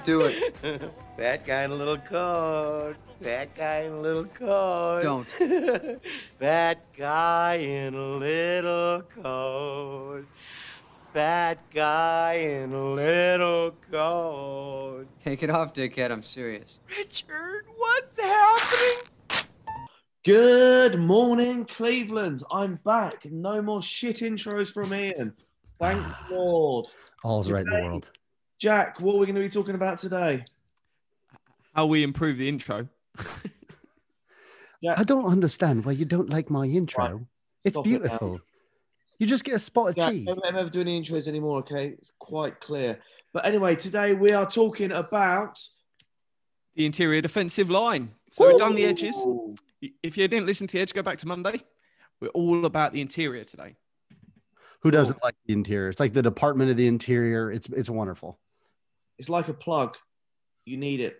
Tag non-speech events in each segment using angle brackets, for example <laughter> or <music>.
Don't do it. <laughs> That guy in a little coat. That guy in a little coat. Don't. <laughs> that guy in a little coat. That guy in a little coat. Take it off, dickhead. I'm serious. Richard, what's happening? Good morning, Cleveland. I'm back. No more shit intros from Iain. Thank <sighs> Lord. All's right in the world. Jack, what are we going to be talking about today? how we improve the intro. <laughs> Jack, I don't understand why you don't like my intro. Right. It's Stop it beautiful. You just get a spot of Jack, tea. don't let him ever do any intros anymore, okay? It's quite clear. But anyway, today we are talking about. The interior defensive line. So we've done the edges. If you didn't listen to the edge, go back to Monday. We're all about the interior today. Who doesn't like the interior? It's like the department of the interior. It's it's wonderful. It's like a plug. You need it.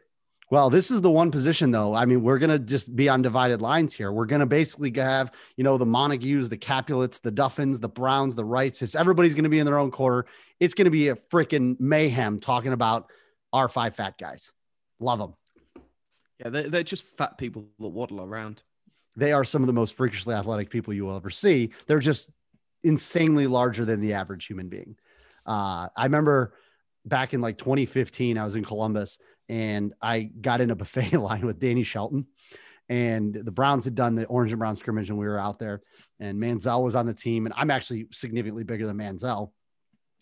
Well, this is the one position though. I mean, we're gonna just be on divided lines here. We're gonna basically have, you know, the Montagues, the Capulets, the Duffins, the Browns, the Wrights. It's everybody's gonna be in their own quarter. It's gonna be a freaking mayhem talking about our five fat guys. Love them. Yeah, they're, they're just fat people that waddle around. They are some of the most freakishly athletic people you will ever see. They're just insanely larger than the average human being. Uh, I remember back in like 2015, I was in Columbus and I got in a buffet <laughs> line with Danny Shelton. And the Browns had done the orange and brown scrimmage, and we were out there. And Manziel was on the team, and I'm actually significantly bigger than Manziel.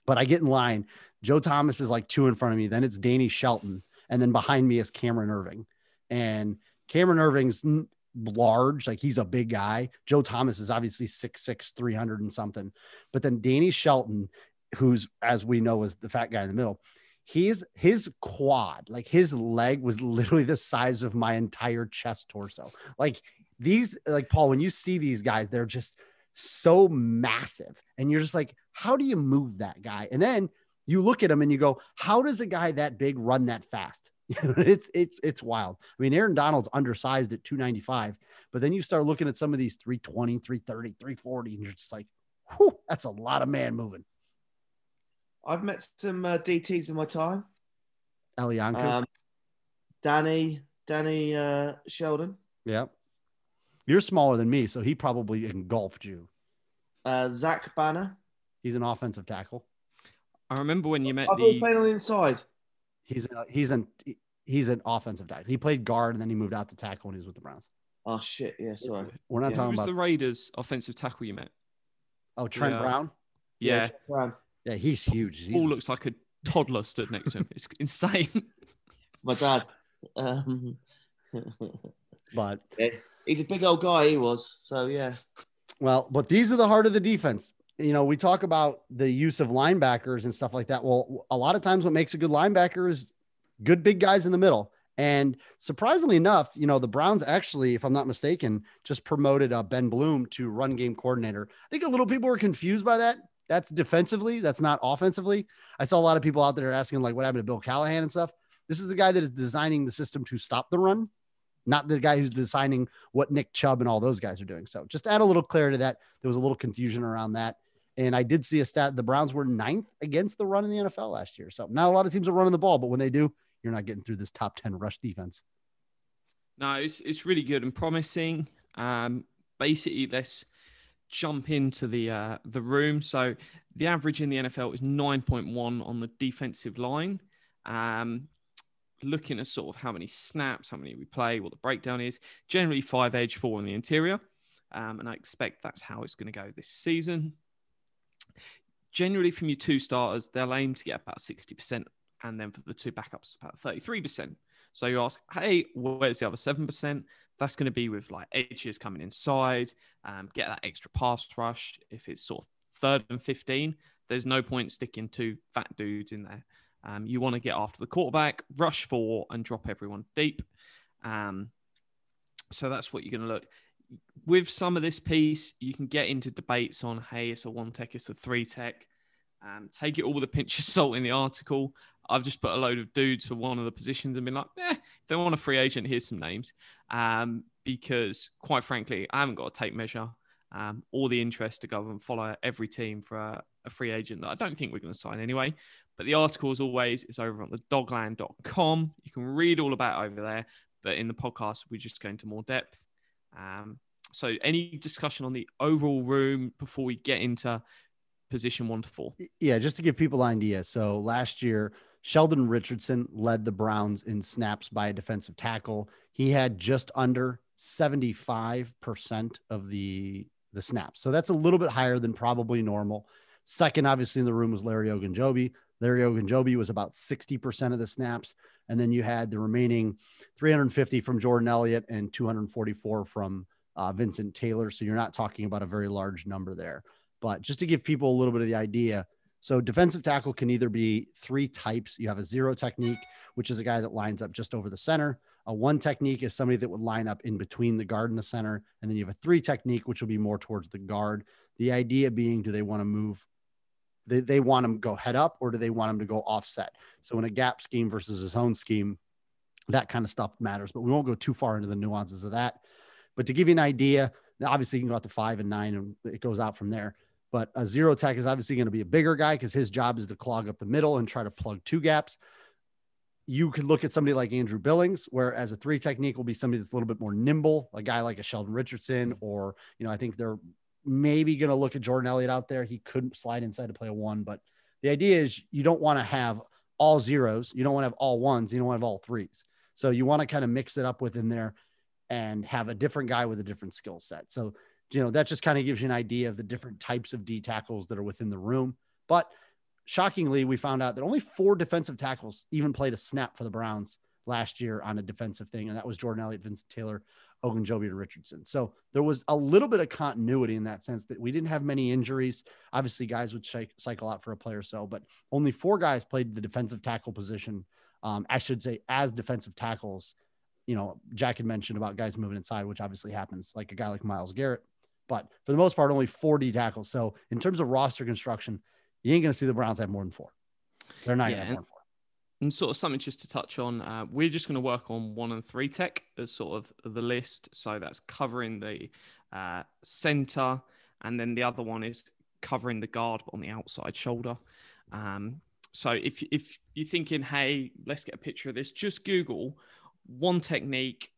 But I get in line. Joe Thomas is like two in front of me. Then it's Danny Shelton, and then behind me is Cameron Erving. And Cameron Erving's large, like he's a big guy. Joe Thomas is obviously 6'6, 300 and something. But then Danny Shelton, who's, as we know, is the fat guy in the middle, he's his quad, like his leg was <laughs> literally the size of my entire chest torso. Like these, like Paul, when you see these guys, they're just so massive. And you're just like, how do you move that guy? And then you look at him and you go, how does a guy that big run that fast? <laughs> it's it's it's wild. I mean, Aaron Donald's undersized at 295, but then you start looking at some of these 320, 330, 340, and you're just like, whew, that's a lot of man moving. I've met some uh, DTs in my time. Elianka. Um, Danny, Danny uh, Sheldon, yeah. You're smaller than me, so he probably engulfed you. uh, Zach Banner. He's an offensive tackle. I remember when you met I thought he the played on the inside. He's a, he's an he's an offensive tackle. He played guard and then he moved out to tackle when he was with the Browns. Oh shit! Yeah, sorry. We're not Yeah. talking was about the Raiders offensive tackle you met. oh Trent Yeah. Brown. Yeah, Jack Brown. Yeah, he's huge. He's, Paul looks like a toddler stood next to him. It's <laughs> insane. my dad. Um, <laughs> but he's a big old guy. He was. So yeah. Well, but these are the heart of the defense. You know, we talk about the use of linebackers and stuff like that. Well, a lot of times what makes a good linebacker is good big guys in the middle. And surprisingly enough, you know, the Browns actually, if I'm not mistaken, just promoted uh, Ben Bloom to run game coordinator. I think a little people were confused by that. That's defensively, that's not offensively. I saw a lot of people out there asking, like, what happened to Bill Callahan and stuff. This is the guy that is designing the system to stop the run, not the guy who's designing what Nick Chubb and all those guys are doing. So just add a little clarity to that. There was a little confusion around that. And I did see a stat the Browns were ninth against the run in the NFL last year. So not a lot of teams are running the ball, but when they do, you're not getting through this top 10 rush defense. No, it's it's really good and promising. Um, basically, let's jump into the uh, the room. So the average in the NFL is nine point one on the defensive line. Um, looking at sort of how many snaps, how many we play, what the breakdown is. Generally, five edge, four on the interior, um, and I expect that's how it's going to go this season. Generally, from your two starters, they'll aim to get about sixty percent and then for the two backups, about 33%. So you ask, hey, where's the other 7%? That's going to be with like edges coming inside, um, get that extra pass rush. If it's sort of third and 15, there's no point sticking two fat dudes in there. Um, you want to get after the quarterback, rush four, and drop everyone deep. Um, so that's what you're going to look. With some of this piece, you can get into debates on, hey, it's a one tech, it's a three tech. Um, take it all with a pinch of salt in the article. I've just put a load of dudes for one of the positions and been like, eh, if they want a free agent, here's some names. Um, because quite frankly, I haven't got a tape measure um, or the interest to go and follow every team for a, a free agent that I don't think we're going to sign anyway. But the article, as always, is over on the dogland.com. You can read all about over there. But in the podcast, we just go into more depth. Um, so, any discussion on the overall room before we get into position one to four? Yeah, just to give people an idea. So last year, Sheldon Richardson led the Browns in snaps by a defensive tackle. He had just under 75% of the the snaps. So that's a little bit higher than probably normal. Second, obviously, in the room was Larry Ogunjobi. Larry Ogunjobi was about 60% of the snaps. And then you had the remaining 350 from Jordan Elliott and 244 from uh, Vincent Taylor. So you're not talking about a very large number there. But just to give people a little bit of the idea, so defensive tackle can either be three types. You have a zero technique, which is a guy that lines up just over the center. A one technique is somebody that would line up in between the guard and the center. And then you have a three technique, which will be more towards the guard. The idea being, do they want to move? They, they want him to go head up or do they want him to go offset? So in a gap scheme versus his own scheme, that kind of stuff matters, but we won't go too far into the nuances of that. But to give you an idea, obviously you can go out to five and nine and it goes out from there. But a zero tech is obviously going to be a bigger guy because his job is to clog up the middle and try to plug two gaps. You could look at somebody like Andrew Billings, whereas a three technique will be somebody that's a little bit more nimble, a guy like a Sheldon Richardson, or, you know, I think they're maybe going to look at Jordan Elliott out there. He couldn't slide inside to play a one, but the idea is you don't want to have all zeros. You don't want to have all ones. You don't want to have all threes. So you want to kind of mix it up within there and have a different guy with a different skill set. So you know, that just kind of gives you an idea of the different types of D tackles that are within the room. But shockingly, we found out that only four defensive tackles even played a snap for the Browns last year on a defensive thing, and that was Jordan Elliott, Vincent Taylor, Ogunjobi, and Richardson. So there was a little bit of continuity in that sense that we didn't have many injuries. Obviously, guys would cycle out for a player or so, but only four guys played the defensive tackle position. Um, I should say as defensive tackles. You know, Jack had mentioned about guys moving inside, which obviously happens, like a guy like Myles Garrett but for the most part, only 40 tackles. So in terms of roster construction, you ain't going to see the Browns have more than four. They're not yeah, going to have more than four. And sort of something just to touch on, uh, we're just going to work on one and three tech as sort of the list. So that's covering the uh, center, and then the other one is covering the guard on the outside shoulder. Um, so if if you're thinking, hey, let's get a picture of this, just Google one technique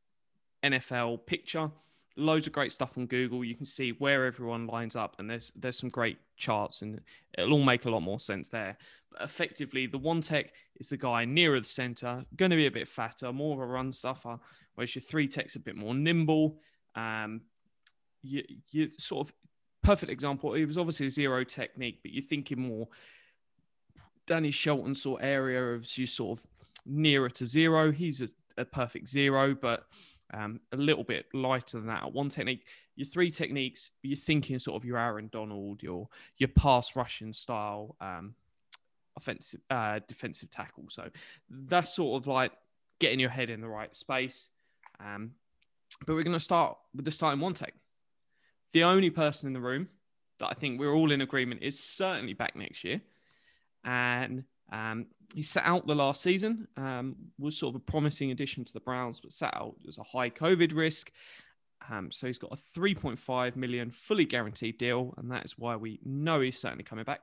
NFL picture loads of great stuff on Google. You can see where everyone lines up, and there's there's some great charts, and it'll all make a lot more sense there. But effectively, the one tech is the guy nearer the center, going to be a bit fatter, more of a run stuffer, whereas your three tech's a bit more nimble. Um, you you sort of perfect example. It was obviously a zero technique, but you're thinking more Danny Shelton sort of area of you sort of nearer to zero. He's a, a perfect zero, but um, a little bit lighter than that. One technique, your three techniques, you're thinking sort of your Aaron Donald, your your pass rushing style, um, offensive, uh, defensive tackle. So that's sort of like getting your head in the right space. Um, but we're going to start with the starting one tech. The only person in the room that I think we're all in agreement is certainly back next year, and um, he sat out the last season, um, was sort of a promising addition to the Browns, but sat out as a high COVID risk. Um, so he's got a 3.5 million fully guaranteed deal, and that is why we know he's certainly coming back.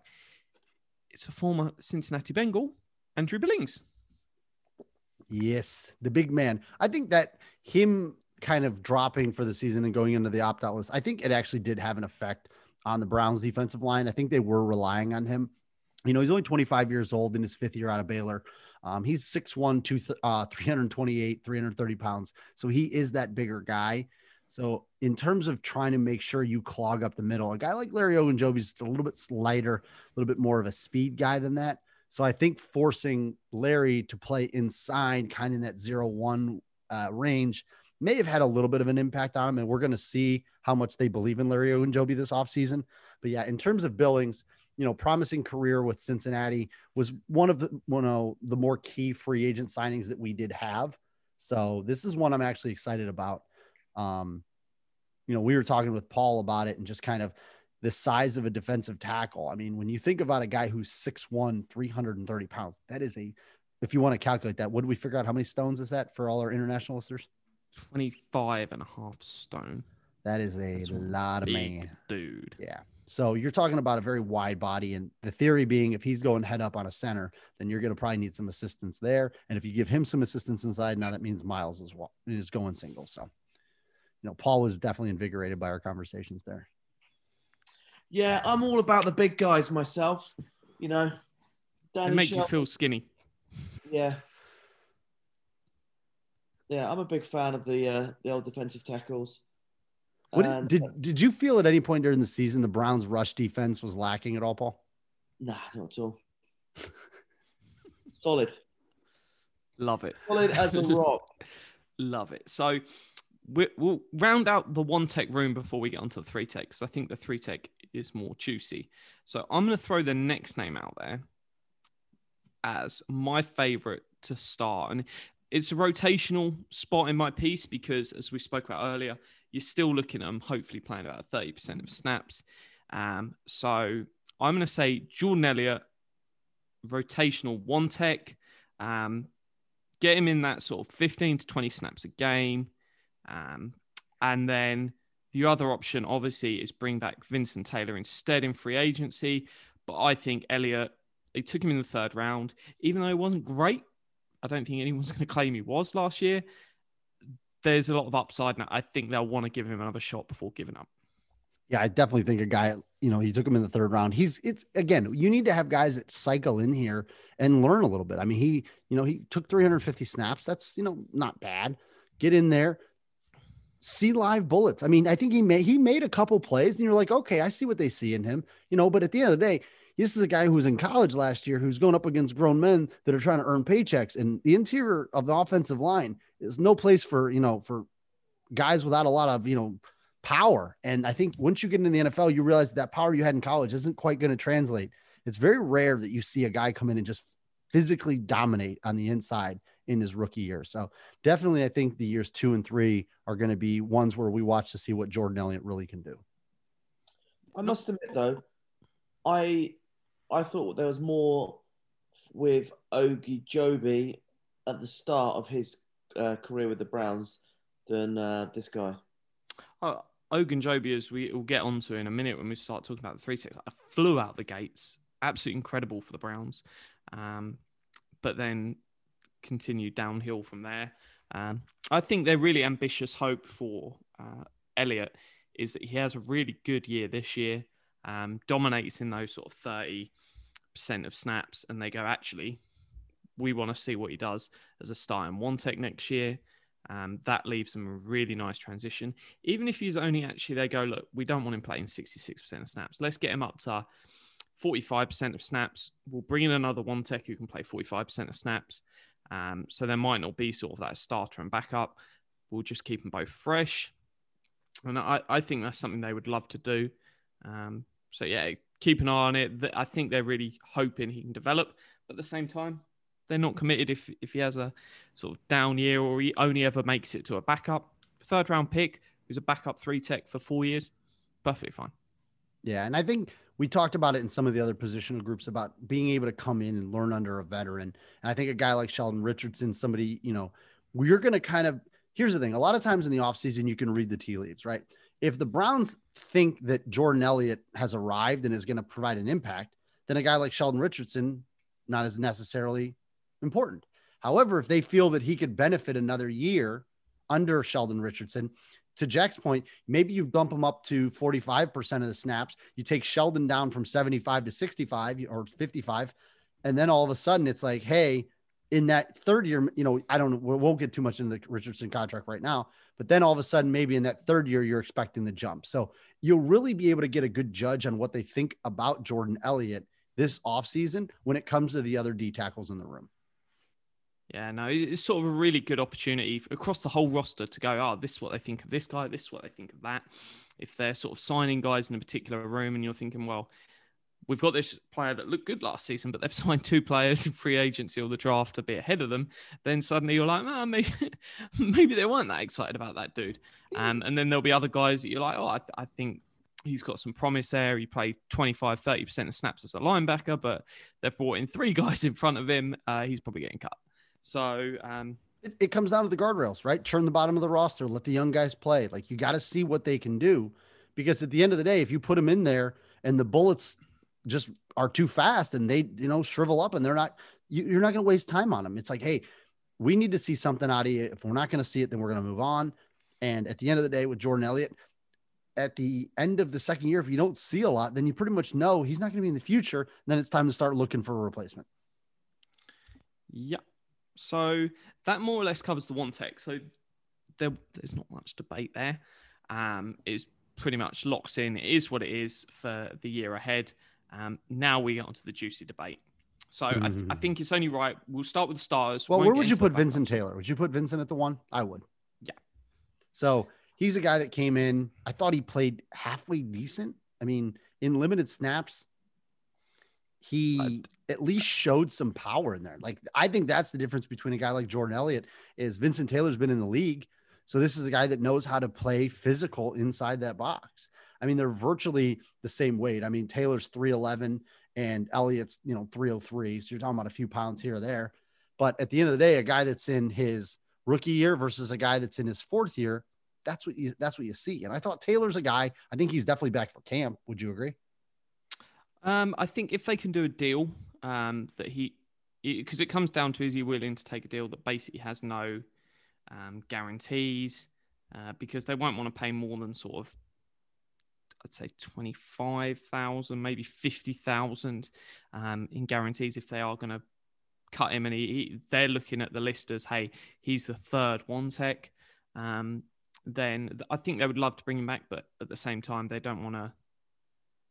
It's a former Cincinnati Bengal, Andrew Billings. Yes, the big man. I think that him kind of dropping for the season and going into the opt out list, I think it actually did have an effect on the Browns defensive line. I think they were relying on him you know, he's only 25 years old in his fifth year out of Baylor. Um, he's 6'1, two, uh, 328, 330 pounds. So he is that bigger guy. So in terms of trying to make sure you clog up the middle, a guy like Larry Ogunjobi is a little bit lighter, a little bit more of a speed guy than that. So I think forcing Larry to play inside, kind of in that zero one uh, range, may have had a little bit of an impact on him. And we're going to see how much they believe in Larry Ogunjobi this offseason. But yeah, in terms of Billings – you know, promising career with Cincinnati was one of the one of the more key free agent signings that we did have. So this is one I'm actually excited about. Um, you know, we were talking with Paul about it and just kind of the size of a defensive tackle. I mean, when you think about a guy who's 6'1, 330 pounds, that is a, if you want to calculate that, what do we figure out? How many stones is that for all our international listeners? 25 and a half stone. That is a That's lot of man. dude. Yeah. So you're talking about a very wide body. And the theory being if he's going head up on a center, then you're going to probably need some assistance there. And if you give him some assistance inside, now that means Myles as well is going single. So, you know, Paul was definitely invigorated by our conversations there. Yeah, I'm all about the big guys myself. You know, They Danny make you Shelton- feel skinny. Yeah. Yeah, I'm a big fan of the uh, the old defensive tackles. What And- did did you feel at any point during the season the Browns' rush defense was lacking at all, Paul? Nah, not at all. <laughs> Solid. Love it. Solid as a rock. <laughs> Love it. So we, we'll round out the one tech room before we get onto the three tech because I think the three tech is more juicy. So I'm going to throw the next name out there as my favorite to start. And it's a rotational spot in my piece because, as we spoke about earlier, you're still looking at them hopefully playing about 30% of snaps. Um, so I'm going to say Jordan Elliott, rotational one tech. Um, get him in that sort of 15 to 20 snaps a game. Um, and then the other option, obviously, is bring back Vincent Taylor instead in free agency. But I think Elliott, they took him in the third round, even though he wasn't great. I don't think anyone's <laughs> going to claim he was last year. There's a lot of upside now. I think they'll want to give him another shot before giving up. Yeah, I definitely think a guy, you know, he took him in the third round. He's it's again, you need to have guys that cycle in here and learn a little bit. I mean, he, you know, he took 350 snaps. That's, you know, not bad. Get in there, see live bullets. I mean, I think he made he made a couple plays, and you're like, okay, I see what they see in him, you know, but at the end of the day, this is a guy who was in college last year who's going up against grown men that are trying to earn paychecks. And the interior of the offensive line is no place for, you know, for guys without a lot of, you know, power. And I think once you get into the NFL, you realize that power you had in college isn't quite going to translate. It's very rare that you see a guy come in and just physically dominate on the inside in his rookie year. So definitely, I think the years two and three are going to be ones where we watch to see what Jordan Elliott really can do. I must admit though, I I thought there was more with Ogunjobi at the start of his uh, career with the Browns than uh, this guy. Uh, Ogunjobi, as we will get onto in a minute when we start talking about the three six, I flew out the gates. Absolutely incredible for the Browns. Um, but then continued downhill from there. Um, I think their really ambitious hope for uh, Elliott is that he has a really good year this year, um, dominates in those sort of 30% of snaps, and they go, actually, we want to see what he does as a starting one tech next year. Um, that leaves them a really nice transition. Even if he's only actually, they go, look, we don't want him playing 66% of snaps. Let's get him up to 45% of snaps. We'll bring in another one tech who can play 45% of snaps. Um, so there might not be sort of that starter and backup. We'll just keep them both fresh. And I, I think that's something they would love to do. Um, so yeah, keep an eye on it. I think they're really hoping he can develop, but at the same time, they're not committed if if he has a sort of down year or he only ever makes it to a backup. Third round pick, who's a backup three tech for four years, perfectly fine. Yeah, and I think we talked about it in some of the other positional groups about being able to come in and learn under a veteran. And I think a guy like Sheldon Richardson, somebody, you know, we're going to kind of here's the thing. A lot of times in the offseason, you can read the tea leaves, right? If the Browns think that Jordan Elliott has arrived and is going to provide an impact, then a guy like Sheldon Richardson, not as necessarily important. However, if they feel that he could benefit another year under Sheldon Richardson, to Jack's point, maybe you bump him up to 45% of the snaps. You take Sheldon down from 75 to 65 or 55. And then all of a sudden it's like, hey, in that third year, you know, I don't we won't get too much into the Richardson contract right now, but then all of a sudden, maybe in that third year, you're expecting the jump. So you'll really be able to get a good judge on what they think about Jordan Elliott this offseason when it comes to the other D tackles in the room. Yeah, no, it's sort of a really good opportunity across the whole roster to go, oh, this is what they think of this guy, this is what they think of that. If they're sort of signing guys in a particular room and you're thinking, well, we've got this player that looked good last season, but they've <laughs> signed two players in free agency or the draft to be ahead of them, then suddenly you're like, oh, maybe, <laughs> maybe they weren't that excited about that dude. Um, and then there'll be other guys that you're like, oh, I, th- I think he's got some promise there. He played 25, 30% of snaps as a linebacker, but they've brought in three <laughs> guys in front of him. Uh, he's probably getting cut. So, um, it, it comes down to the guardrails, right? Turn the bottom of the roster, let the young guys play. Like you got to see what they can do because at the end of the day, if you put them in there and the bullets just are too fast and they, you know, shrivel up and they're not, you, you're not going to waste time on them. It's like, hey, we need to see something out of you. If we're not going to see it, then we're going to move on. And at the end of the day, with Jordan Elliott, at the end of the second year, if you don't see a lot, then you pretty much know he's not going to be in the future. Then it's time to start looking for a replacement. Yeah. So that more or less covers the one tech. So there, there's not much debate there. Um, it's pretty much locks in. It is what it is for the year ahead. Um, now we get onto the juicy debate. So I, th- I, Mm-hmm. think it's only right. We'll start with the stars. Well, where would you put Vincent. Taylor? Would you put Vincent at the one? I would. Yeah. So he's a guy that came in. I thought he played halfway decent. I mean, in limited snaps, he at least showed some power in there. Like I think that's the difference between a guy like Jordan Elliott is Vincent Taylor's been in the league. So this is a guy that knows how to play physical inside that box. I mean, they're virtually the same weight. I mean, Taylor's 311 and Elliott's, you know, 303. So you're talking about a few pounds here or there. But at the end of the day, a guy that's in his rookie year versus a guy that's in his fourth year, that's what you that's what you see. And I thought Taylor's a guy. I think he's definitely back for camp. Would you agree? Um, I think if they can do a deal, um, that he, because it comes down to is he willing to take a deal that basically has no um, guarantees, uh, because they won't want to pay more than sort of, I'd say twenty five thousand, maybe fifty thousand, um, in guarantees if they are going to cut him, and he, he, they're looking at the list as, hey, he's the third one tech. Um, then I think they would love to bring him back, but at the same time, they don't want to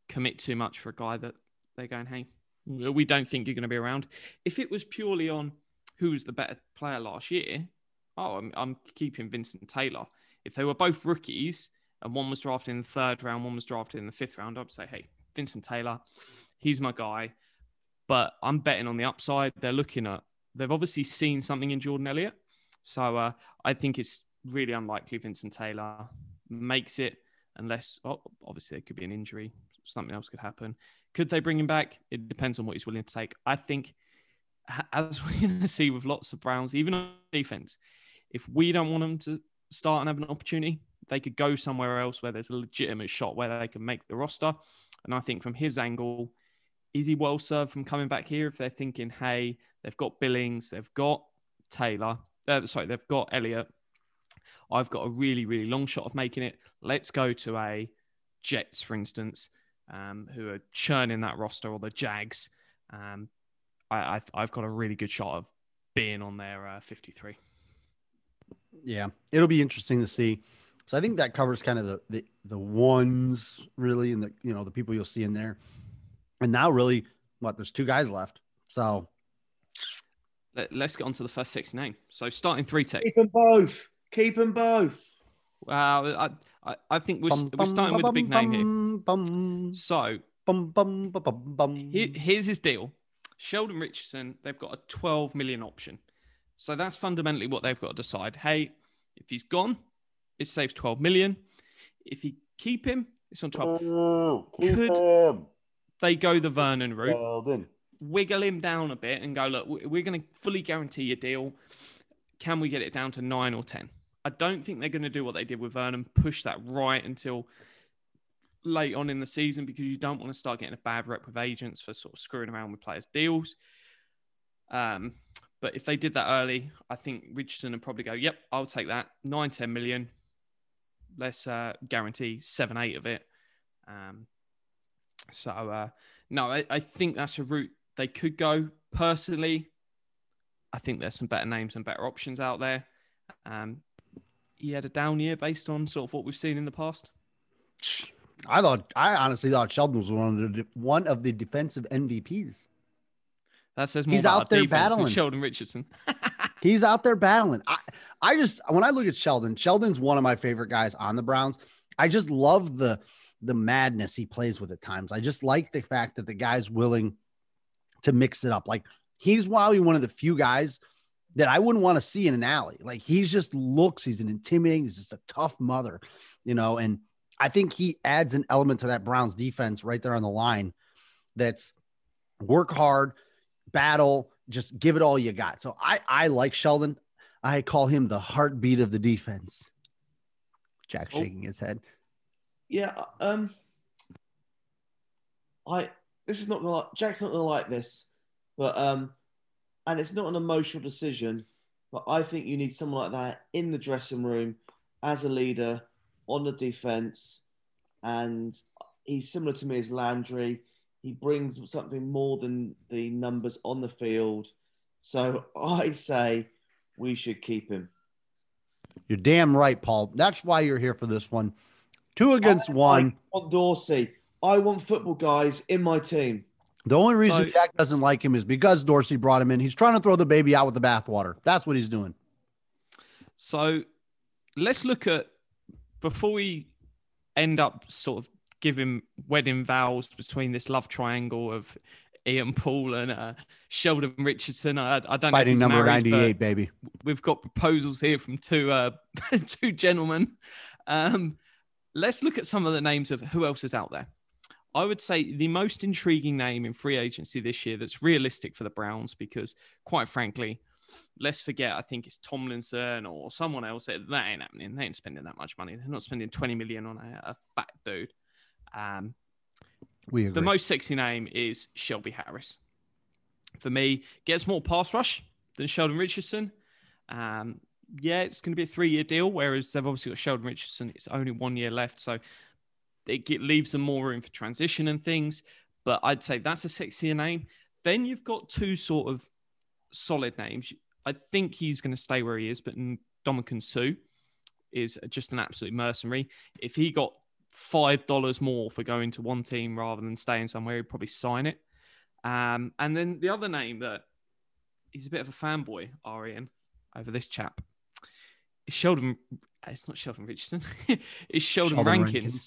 commit too much for a guy that they're going, hey, we don't think you're going to be around. If it was purely on who was the better player last year, oh, I'm, I'm keeping Vincent Taylor. If they were both rookies and one was drafted in the third round, one was drafted in the fifth round, I'd say, hey, Vincent Taylor, he's my guy. But I'm betting on the upside. They're looking at, they've obviously seen something in Jordan Elliott. So uh, I think it's really unlikely Vincent Taylor makes it unless, oh, obviously, there could be an injury. Something else could happen. Could they bring him back? It depends on what he's willing to take. I think, as <laughs> we're going to see with lots of Browns, even on defense, if we don't want them to start and have an opportunity, they could go somewhere else where there's a legitimate shot where they can make the roster. And I think from his angle, is he well served from coming back here if they're thinking, hey, they've got Billings, they've got Taylor, uh, sorry, they've got Elliott. I've got a really, really long shot of making it. Let's go to a Jets, for instance, um, who are churning that roster, or the Jags. Um, I, have got a really good shot of being on their uh, 53. Yeah, it'll be interesting to see. So I think that covers kind of the the, the ones really, and the you know the people you'll see in there. And now, really, what? There's two guys left. So Let, us get on to the first 69. So starting three tech. Keep them both. Keep them both. Wow, I, I, I think we're, we're starting with a big name here. Bum, So bum, bum, bum, bum, bum. Here, here's his deal. Sheldon Richardson, they've got a 12 million option. So that's fundamentally what they've got to decide. Hey, if he's gone, it saves 12 million. If you keep him, it's on 12. Could they go the Vernon route, Sheldon. wiggle him down a bit and go, look, we- we're going to fully guarantee your deal. Can we get it down to nine or 10? I don't think they're going to do what they did with Vernon, push that right until late on in the season because you don't want to start getting a bad rep with agents for sort of screwing around with players' deals. Um, but if they did that early, I think Richardson would probably go, yep, I'll take that. Nine, 10 million. Let's uh, guarantee seven, eight of it. Um, so, uh, no, I, I think that's a route they could go. Personally, I think there's some better names and better options out there. Um, he had a down year based on sort of what we've seen in the past. I thought I honestly thought Sheldon was one of the one of the defensive MVPs. That says more He's out there our defense than battling. Sheldon Richardson. <laughs> He's out there battling. I, I just when I look at Sheldon, Sheldon's one of my favorite guys on the Browns. I just love the the madness he plays with at times. I just like the fact that the guy's willing to mix it up. Like he's probably one of the few guys that I wouldn't want to see in an alley. Like he's just looks, he's an intimidating, he's just a tough mother, you know. And I think he adds an element to that Browns defense right there on the line that's work hard, battle, just give it all you got. So I I like Sheldon. I call him the heartbeat of the defense. Jack Oh. shaking his head. Yeah, um, I this is not gonna like Jack's not gonna like this, but um, and it's not an emotional decision, but I think you need someone like that in the dressing room as a leader on the defense, and he's similar to me as Landry. He brings something more than the numbers on the field, so I say we should keep him. You're damn right, Paul. That's why you're here for this one. Two against I one. want Dorsey. I want football guys in my team. The only reason So- Jack doesn't like him is because Dorsey brought him in. He's trying to throw the baby out with the bathwater. That's what he's doing. So let's look at before we end up sort of giving wedding vows between this love triangle of Iain Paul and uh, Sheldon Richardson. I, I don't know if Fighting number married, 98, baby. we've got proposals here from two uh, <laughs> two gentlemen. Um, let's look at some of the names of who else is out there. I would say the most intriguing name in free agency this year that's realistic for the Browns because, quite frankly, let's forget. I think it's Tomlinson or someone else. That ain't happening. They ain't spending that much money. They're not spending twenty million on a, a fat dude. Um, We agree. the most sexy name is Shelby Harris. For me, gets more pass rush than Sheldon Richardson. Um, yeah, it's going to be a three year deal, whereas they've obviously got Sheldon Richardson. It's only one year left. So it get, leaves them more room for transition and things. But I'd say that's a sexier name. Then you've got two sort of solid names. I think he's going to stay where he is, but Ndamukong Suh is just an absolute mercenary. If he got five dollars more for going to one team rather than staying somewhere, he'd probably sign it. Um, and then the other name that he's a bit of a fanboy, Arian, over this chap is Sheldon. It's not Sheldon Richardson. <laughs> it's Sheldon, Sheldon Rankins.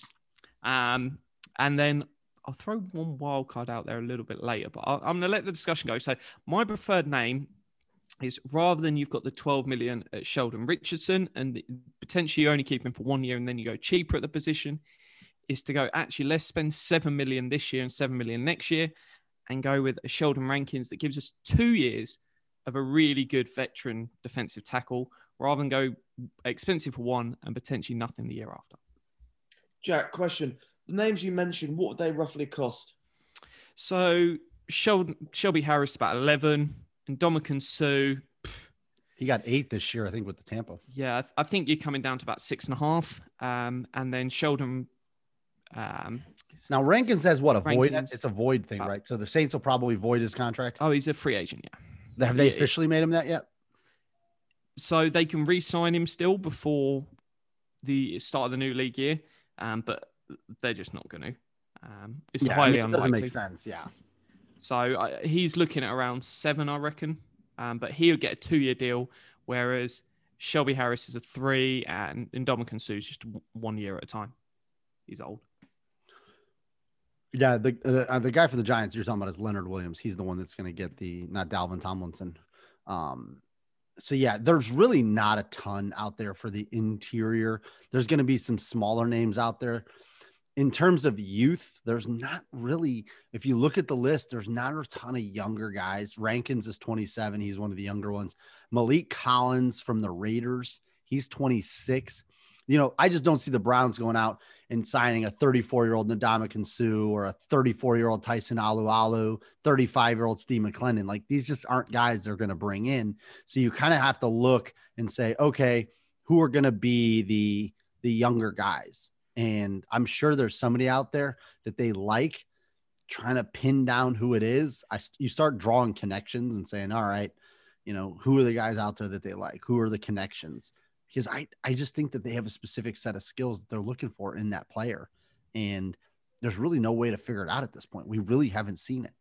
Um, and then I'll throw one wild card out there a little bit later, but i I'm going to let the discussion go. So my preferred name is rather than you've got the 12 million at Sheldon Richardson and the, potentially you only keep him for one year and then you go cheaper at the position, is to go actually let's spend 7 million this year and 7 million next year and go with a Sheldon Rankins that gives us two years of a really good veteran defensive tackle rather than go expensive for one and potentially nothing the year after. Jack, question: The names you mentioned, what would they roughly cost? So Sheldon, Shelby Harris about 11 and Ndamukong Suh He got eight this year, I think, with the Tampa. Yeah, I, th- I think you're coming down to about six and a half. Um, and then Sheldon, um, Now Rankin says what a void. Rankins. It's a void thing, Uh, right? So the Saints will probably void his contract. oh, he's a free agent, yeah. Have they officially made him that yet? So they can re-sign him still before the start of the new league year, um, but they're just not going to. Um, it's Yeah, I highly mean, it unlikely. doesn't make sense. Yeah. So uh, he's looking at around seven, I reckon. Um, but he'll get a two-year deal, whereas Shelby Harris is a three, and Ndamukong Suh's just one year at a time. He's old. Yeah, the the, uh, the guy for the Giants you're talking about is Leonard Williams. He's the one that's going to get the not Dalvin Tomlinson. Um, so yeah, there's really not a ton out there for the interior. There's going to be some smaller names out there. In terms of youth, there's not really. If you look at the list, there's not a ton of younger guys. Rankins is 27. He's one of the younger ones. Maliek Collins from the Raiders, he's 26. You know, I just don't see the Browns going out and signing a 34 year old Ndamukong Suh or a 34 year old Tyson Alualu, 35 year old Steve McLendon. Like these just aren't guys they're going to bring in. So you kind of have to look and say, okay, who are going to be the the younger guys? And I'm sure there's somebody out there that they like trying to pin down who it is. I you start drawing connections and saying, all right, you know, who are the guys out there that they like? Who are the connections? Because I, I just think that they have a specific set of skills that they're looking for in that player. And there's really no way to figure it out at this point. We really haven't seen it.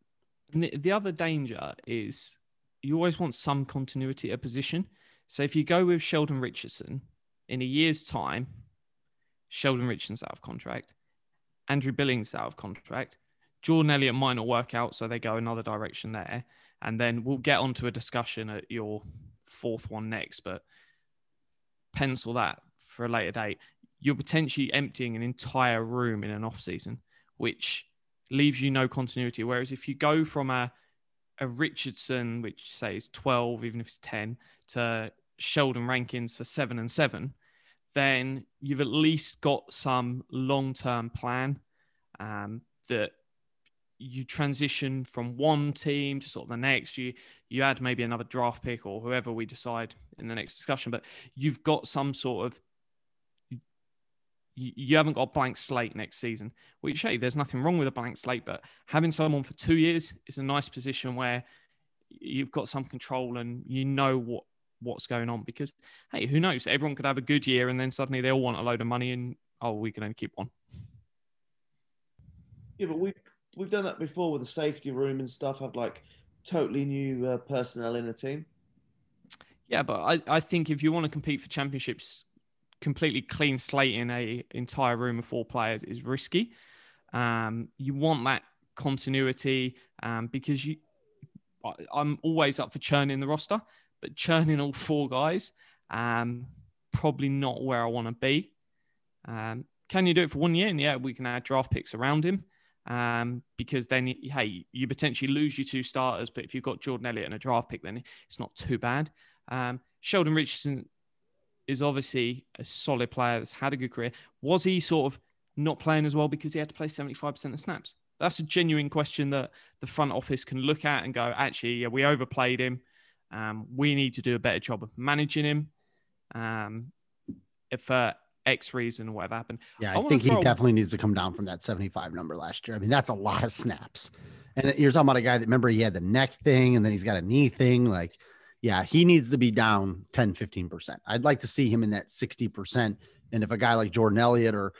And the, the other danger is you always want some continuity at position. So if you go with Sheldon Richardson in a year's time, Sheldon Richardson's out of contract. Andrew Billings out of contract. Jordan Elliott might not work out, so they go another direction there. And then we'll get onto a discussion at your fourth one next, but pencil that for a later date. You're potentially emptying an entire room in an off season, which leaves you no continuity. Whereas if you go from a a Richardson, which say is 12, even if it's 10, to Sheldon Rankins for seven and seven, then you've at least got some long term plan um, that you transition from one team to sort of the next. You you add maybe another draft pick or whoever we decide in the next discussion, but you've got some sort of you, haven't got a blank slate next season. Which hey, there's nothing wrong with a blank slate, but having someone for two years is a nice position where you've got some control and you know what what's going on because hey, who knows? Everyone could have a good year and then suddenly they all want a load of money and oh, we can only keep one. Yeah, but we've we've done that before with the safety room and stuff. Have like totally new uh, personnel in a team. Yeah, but I, I think if you want to compete for championships, completely clean slate in a entire room of four players is risky. Um, you want that continuity um, because you. I'm always up for churning the roster, but churning all four guys, um, probably not where I want to be. Um, can you do it for one year? And yeah, we can add draft picks around him um, because then, hey, you potentially lose your two starters. But if you've got Jordan Elliott and a draft pick, then it's not too bad. Um, Sheldon Richardson is obviously a solid player that's had a good career. Was he sort of not playing as well because he had to play 75% of snaps? That's a genuine question that the front office can look at and go, actually, yeah, we overplayed him. Um, we need to do a better job of managing him. Um, for X reason or whatever happened. Yeah, I, I think he definitely needs to come down from that 75 number last year. I mean, that's a lot of snaps. And you're talking about a guy that remember he had the neck thing and then he's got a knee thing. Like, yeah, he needs to be down 10, 15%. I'd like to see him in that 60%. And if a guy like Jordan Elliott or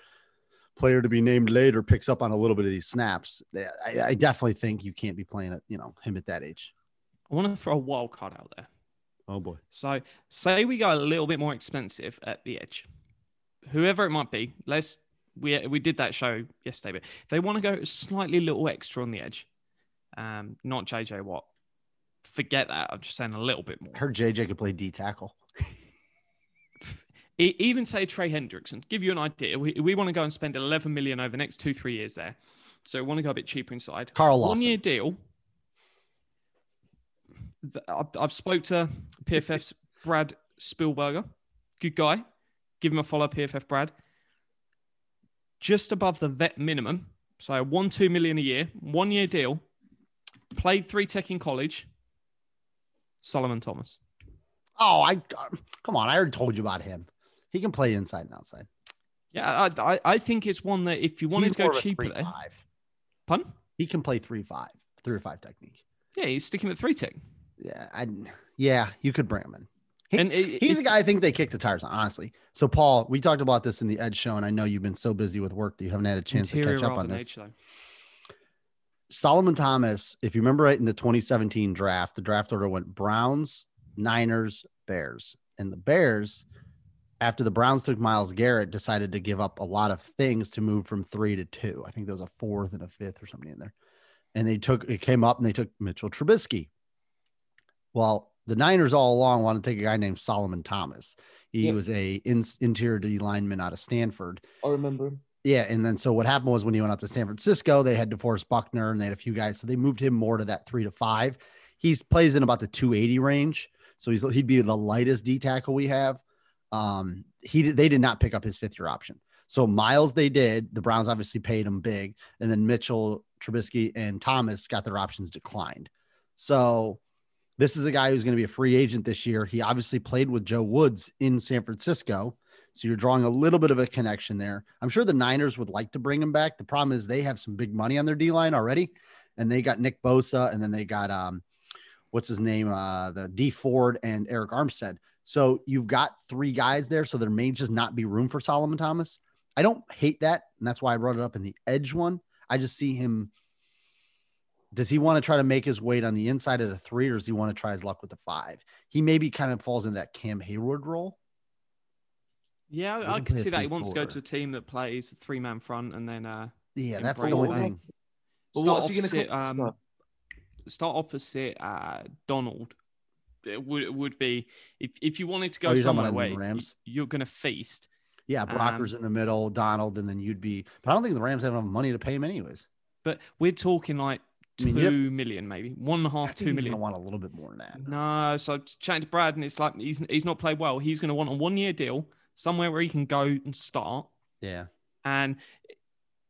player to be named later picks up on a little bit of these snaps, eh, I, I definitely think you can't be playing it, you know, him at that age. I want to throw a wild card out there. Oh boy. So say we go a little bit more expensive at the edge whoever it might be, let's we we did that show yesterday, but they want to go slightly little extra on the edge. Um, not JJ Watt. Forget that. I'm just saying a little bit more. I heard JJ could play D tackle. Even say Trey Hendrickson. Give you an idea. We, we want to go and spend 11 million over the next two three years there. So we want to go a bit cheaper inside. Carl Lawson. One year deal. I've, I've spoke to PFF's Brad Spielberger. Good guy give him a follow, PFF Brad. Just above the vet minimum, so one two million a year, one year deal. Played three tech in college. Solomon Thomas. Oh, I um, come on! I already told you about him. He can play inside and outside. Yeah, I I, I think it's one that if you wanted he's to go cheaper, three, there, five. pun. He can play three five, three or five technique. Yeah, he's sticking with three tech. Yeah, I yeah, you could bring him in. He, and it, he's a guy I think they kicked the tires on, honestly. So, Paul, we talked about this in the Edge show, and I know you've been so busy with work that you haven't had a chance to catch up on this. Solomon Thomas, if you remember right in the 2017 draft, the draft order went Browns, Niners, Bears. And the Bears, after the Browns took Myles Garrett, decided to give up a lot of things to move from three to two. I think there was a fourth and a fifth or something in there. And they took it came up and they took Mitchell Trubisky. Well, the Niners all along wanted to take a guy named Solomon Thomas. He yep. was a in, interior D lineman out of Stanford. I remember. Yeah, and then so what happened was when he went out to San Francisco, they had DeForest Buckner and they had a few guys, so they moved him more to that three to five. He's plays in about the 280 range, so he's he'd be the lightest D tackle we have. Um, he they did not pick up his fifth year option. So Myles they did. The Browns obviously paid him big, and then Mitchell, Trubisky, and Thomas got their options declined. So this is a guy who's going to be a free agent this year. He obviously played with Joe Woods in San Francisco. So you're drawing a little bit of a connection there. I'm sure the Niners would like to bring him back. The problem is they have some big money on their D line already. And they got Nick Bosa and then they got um what's his name? Uh the Dee Ford and Arik Armstead. So you've got three guys there. So there may just not be room for Solomon Thomas. I don't hate that. And that's why I brought it up in the edge one. I just see him does he want to try to make his weight on the inside of the three, or does he want to try his luck with the five? He maybe kind of falls in that Cam Heyward role. Yeah, I, I can see that. He wants to go to a team that plays three man front and then uh Yeah, that's the only that. thing. But start what's he going to opposite, um, start opposite uh, Donald. It would it would be if if you wanted to Oh, go you're somewhere about where in the y- Rams? you're going to feast. Yeah, Brockers Um, in the middle, Donald, and then you'd be. But I don't think the Rams have enough money to pay him anyways. But we're talking like I mean, have million, maybe one and a I half, think two he's gonna want a little bit more than that. No, so chatting to Brad, and it's like he's he's not played well. He's going to want a one year deal somewhere where he can go and start. Yeah, And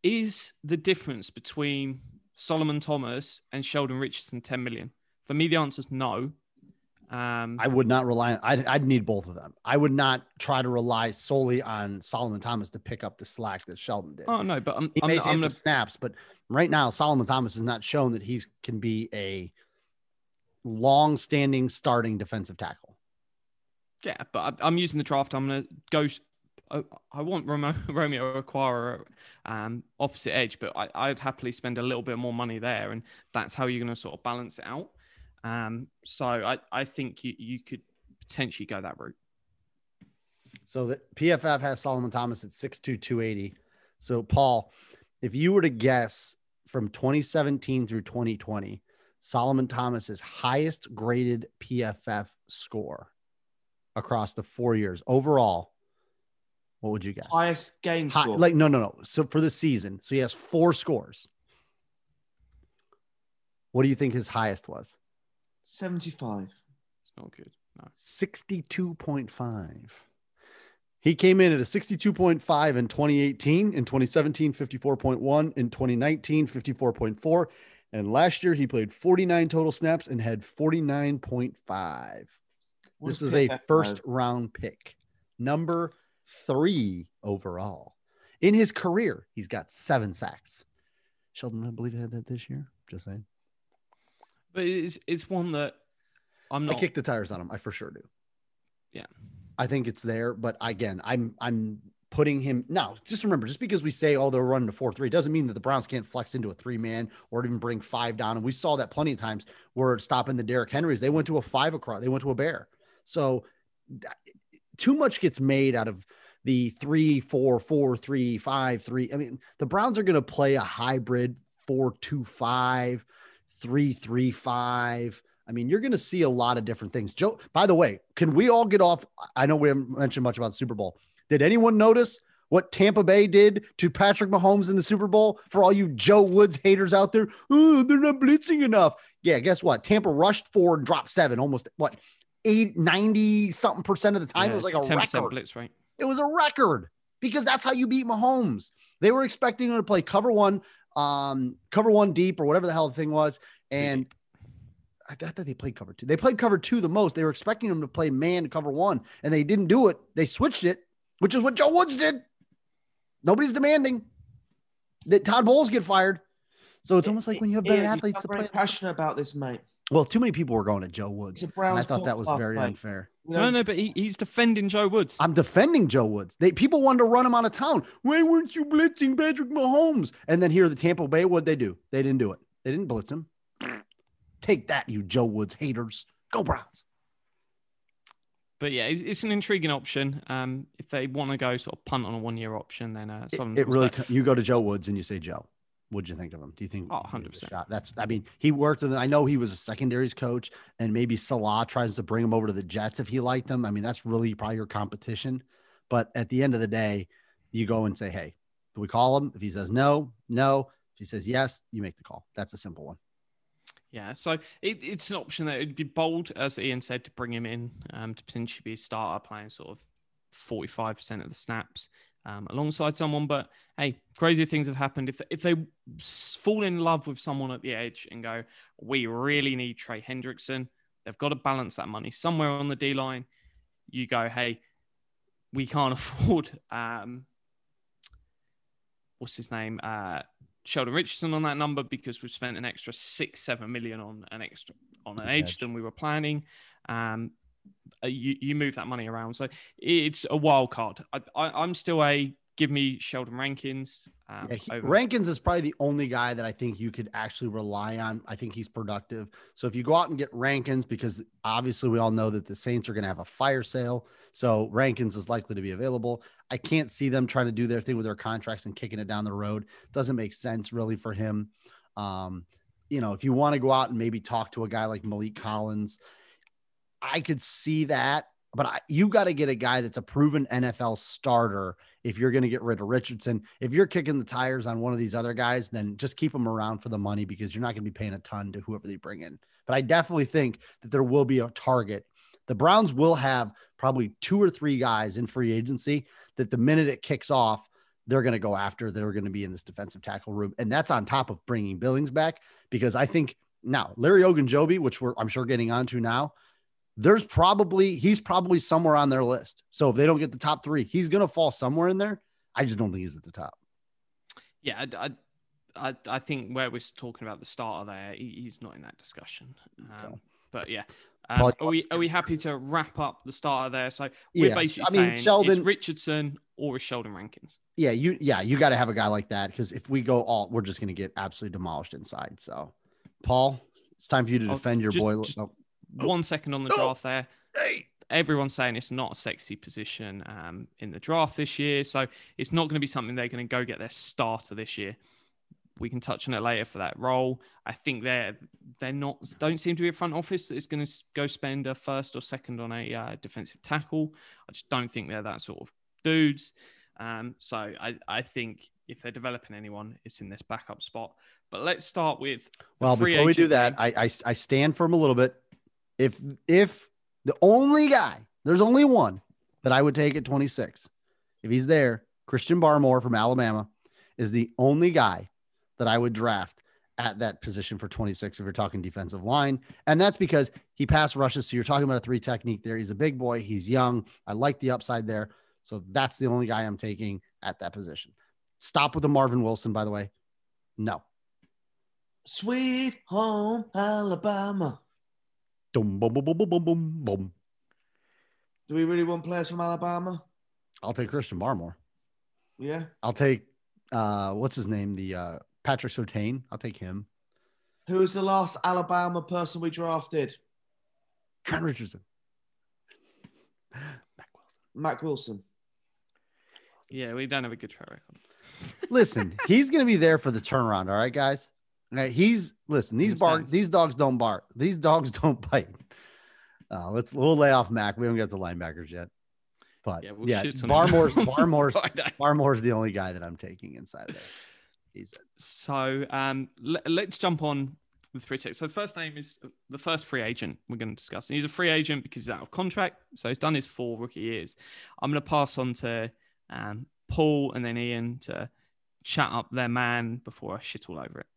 is the difference between Solomon Thomas and Sheldon Richardson 10 million? For me, the answer is no. Um, I would not rely. on I'd, I'd need both of them. I would not try to rely solely on Solomon Thomas to pick up the slack that Sheldon did. oh no, but I'm, he I'm, may I'm gonna, the snaps, but right now Solomon Thomas has not shown that he can be a long-standing starting defensive tackle. yeah, but I'm- using the draft. I'm gonna go. I want Romeo, <laughs> Romeo Okwara um, opposite edge, but I, I'd happily spend a little bit more money there, and that's how you're going to sort of balance it out. Um, so I, I think you, you could potentially go that route. So the PFF has Solomon Thomas at 6'2", 280. So Paul, if you were to guess from 2017 through 2020, Solomon Thomas's highest graded PFF score across the four years overall, what would you guess? Highest game Hi- score. like no, no, no. So for the season, so he has four scores. What do you think his highest was? 75. It's not good. No. 62.5. He came in at a 62.5 in 2018, in 2017, 54.1, in 2019, 54.4. And last year he played 49 total snaps and had 49.5. This is a first round pick, number three overall. In his career, he's got seven sacks. Sheldon, I believe, he had that this year. Just saying. But it's, it's one that I'm not. I kick the tires on him. I for sure do. Yeah. I think it's there, but again, I'm I'm putting him now. Just remember, just because we say oh they're running a four three doesn't mean that the Browns can't flex into a three man or even bring five down. And we saw that plenty of times where stopping the Derrick Henrys, they went to a five across, they went to a bear. So too much gets made out of the three four four three five three. I mean, the Browns are going to play a hybrid four two five three three five. I mean, you're going to see a lot of different things. Joe, by the way, can we all get off? I know we haven't mentioned much about the Super Bowl. Did anyone notice what Tampa Bay did to Patrick Mahomes in the Super Bowl? For all you Joe Woods haters out there, oh, they're not blitzing enough. Yeah, guess what? Tampa rushed four and dropped seven, almost what, eight, 90 something percent of the time. it was like a 10% record. blitz rate. It was a record because that's how you beat Mahomes. They were expecting him to play cover one, um, cover one deep or whatever the hell the thing was. And I thought that they played cover two. They played cover two the most. They were expecting them to play man cover one, and they didn't do it. They switched it, which is what Joe Woods did. Nobody's demanding that Todd Bowles get fired. So it's almost like when you have better athletes I'm to very play. passionate about this, mate. Well, too many people were going to Joe Woods. And I thought that was very mate. unfair. You No, know, no, but he, he's defending Joe Woods. I'm defending Joe Woods. They people wanted to run him out of town. Why weren't you blitzing Patrick Mahomes? And then here the Tampa Bay, what they do? They didn't do it. They didn't blitz him. Take that, you Joe Woods haters. Go Browns. But yeah, it's, it's an intriguing option. Um, if they want to go sort of punt on a one year option, then uh, It, it really. co- You go to Joe Woods and you say Joe. What'd you think of him? Do you think? Oh, he gives a 100%. shot? That's. I mean, he worked. In, I know he was a secondaries coach, and maybe Salah tries to bring him over to the Jets if he liked him. I mean, that's really probably your competition. But at the end of the day, you go and say, "Hey, do we call him?" If he says no, no. If he says yes, you make the call. That's a simple one. Yeah, so it, it's an option that it'd be bold, as Iain said, to bring him in um, to potentially be a starter playing sort of 45% of the snaps um, alongside someone. But hey, crazy things have happened. If, if they fall in love with someone at the edge and go, we really need Trey Hendrickson, they've got to balance that money somewhere on the D line. You go, hey, we can't <laughs> afford, um, what's his name? Uh, Sheldon Richardson on that number because we've spent an extra six, seven million on an extra on an edge than we were planning. Um, you, you move that money around, so it's a wild card. I, I, I'm still a give me Sheldon Rankins. Um, Yeah, he- over- Rankins is probably the only guy that I think you could actually rely on. I think he's productive. So if you go out and get Rankins, because obviously we all know that the Saints are going to have a fire sale, so Rankins is likely to be available. I can't see them trying to do their thing with their contracts and kicking it down the road. Doesn't make sense really for him. Um, you know, if you want to go out and maybe talk to a guy like Maliek Collins, I could see that. But I, you got to get a guy that's a proven NFL starter if you're going to get rid of Richardson. If you're kicking the tires on one of these other guys, then just keep them around for the money because you're not going to be paying a ton to whoever they bring in. But I definitely think that there will be a target. The Browns will have probably two or three guys in free agency that the minute it kicks off, they're going to go after that are going to be in this defensive tackle room. And that's on top of bringing Billings back because I think now Larry Ogunjobi, which we're I'm sure getting onto now, there's probably he's probably somewhere on their list. So if they don't get the top three, he's going to fall somewhere in there. I just don't think he's at the top. Yeah, I, I, I, think where we're talking about the starter there, he, he's not in that discussion. Um, So. But yeah, um, are we are we happy to wrap up the starter there? So we're Yes. basically I mean, saying Sheldon- it's Richardson or is Sheldon Rankins. Yeah, you yeah you got to have a guy like that because if we go all, we're just going to get absolutely demolished inside. So, Paul, it's time for you to Oh, defend your just- boy. just- oh, One second on the draft there. Everyone's saying it's not a sexy position um, in the draft this year, so it's not going to be something they're going to go get their starter this year. We can touch on it later for that role. I think they're they're not don't seem to be a front office that is going to go spend a first or second on a uh, defensive tackle. I just don't think they're that sort of dudes. Um, so I, I think if they're developing anyone, it's in this backup spot. But let's start with the well, free before we do that. I, I I stand for him a little bit. If if the only guy, there's only one that I would take at 26. If he's there, Christian Barmore from Alabama is the only guy that I would draft at that position for 26 if you're talking defensive line. And that's because he pass rushes. So you're talking about a three technique there. He's a big boy. He's young. I like the upside there. So that's the only guy I'm taking at that position. Stop with the Marvin Wilson, by the way. No. Sweet home Alabama. Dum, bum, bum, bum, bum, bum, bum, bum. Do we really want players from Alabama? I'll take Christian Barmore. Yeah. I'll take uh what's his name? The uh Patrick Surtain. I'll take him. Who was the last Alabama person we drafted? Trent Richardson. <laughs> Mack Wilson. Mack Wilson. yeah, we don't have a good track record. Listen, he's gonna be there for the turnaround. All right, guys. He's listen. These bark. These dogs don't bark. These dogs <laughs> don't bite. Uh, let's we'll lay off Mack. We haven't got to linebackers yet. But Yeah, yeah, <laughs> we'll on. Barmore's Barmore's Barmore's the only guy that I'm taking inside there. He's So um, le- let's jump on the free tech. So the first name is the first free agent we're going to discuss. And he's a free agent because he's out of contract. So he's done his four rookie years. I'm going to pass on to um, Paul and then Iain to chat up their man before I shit all over it.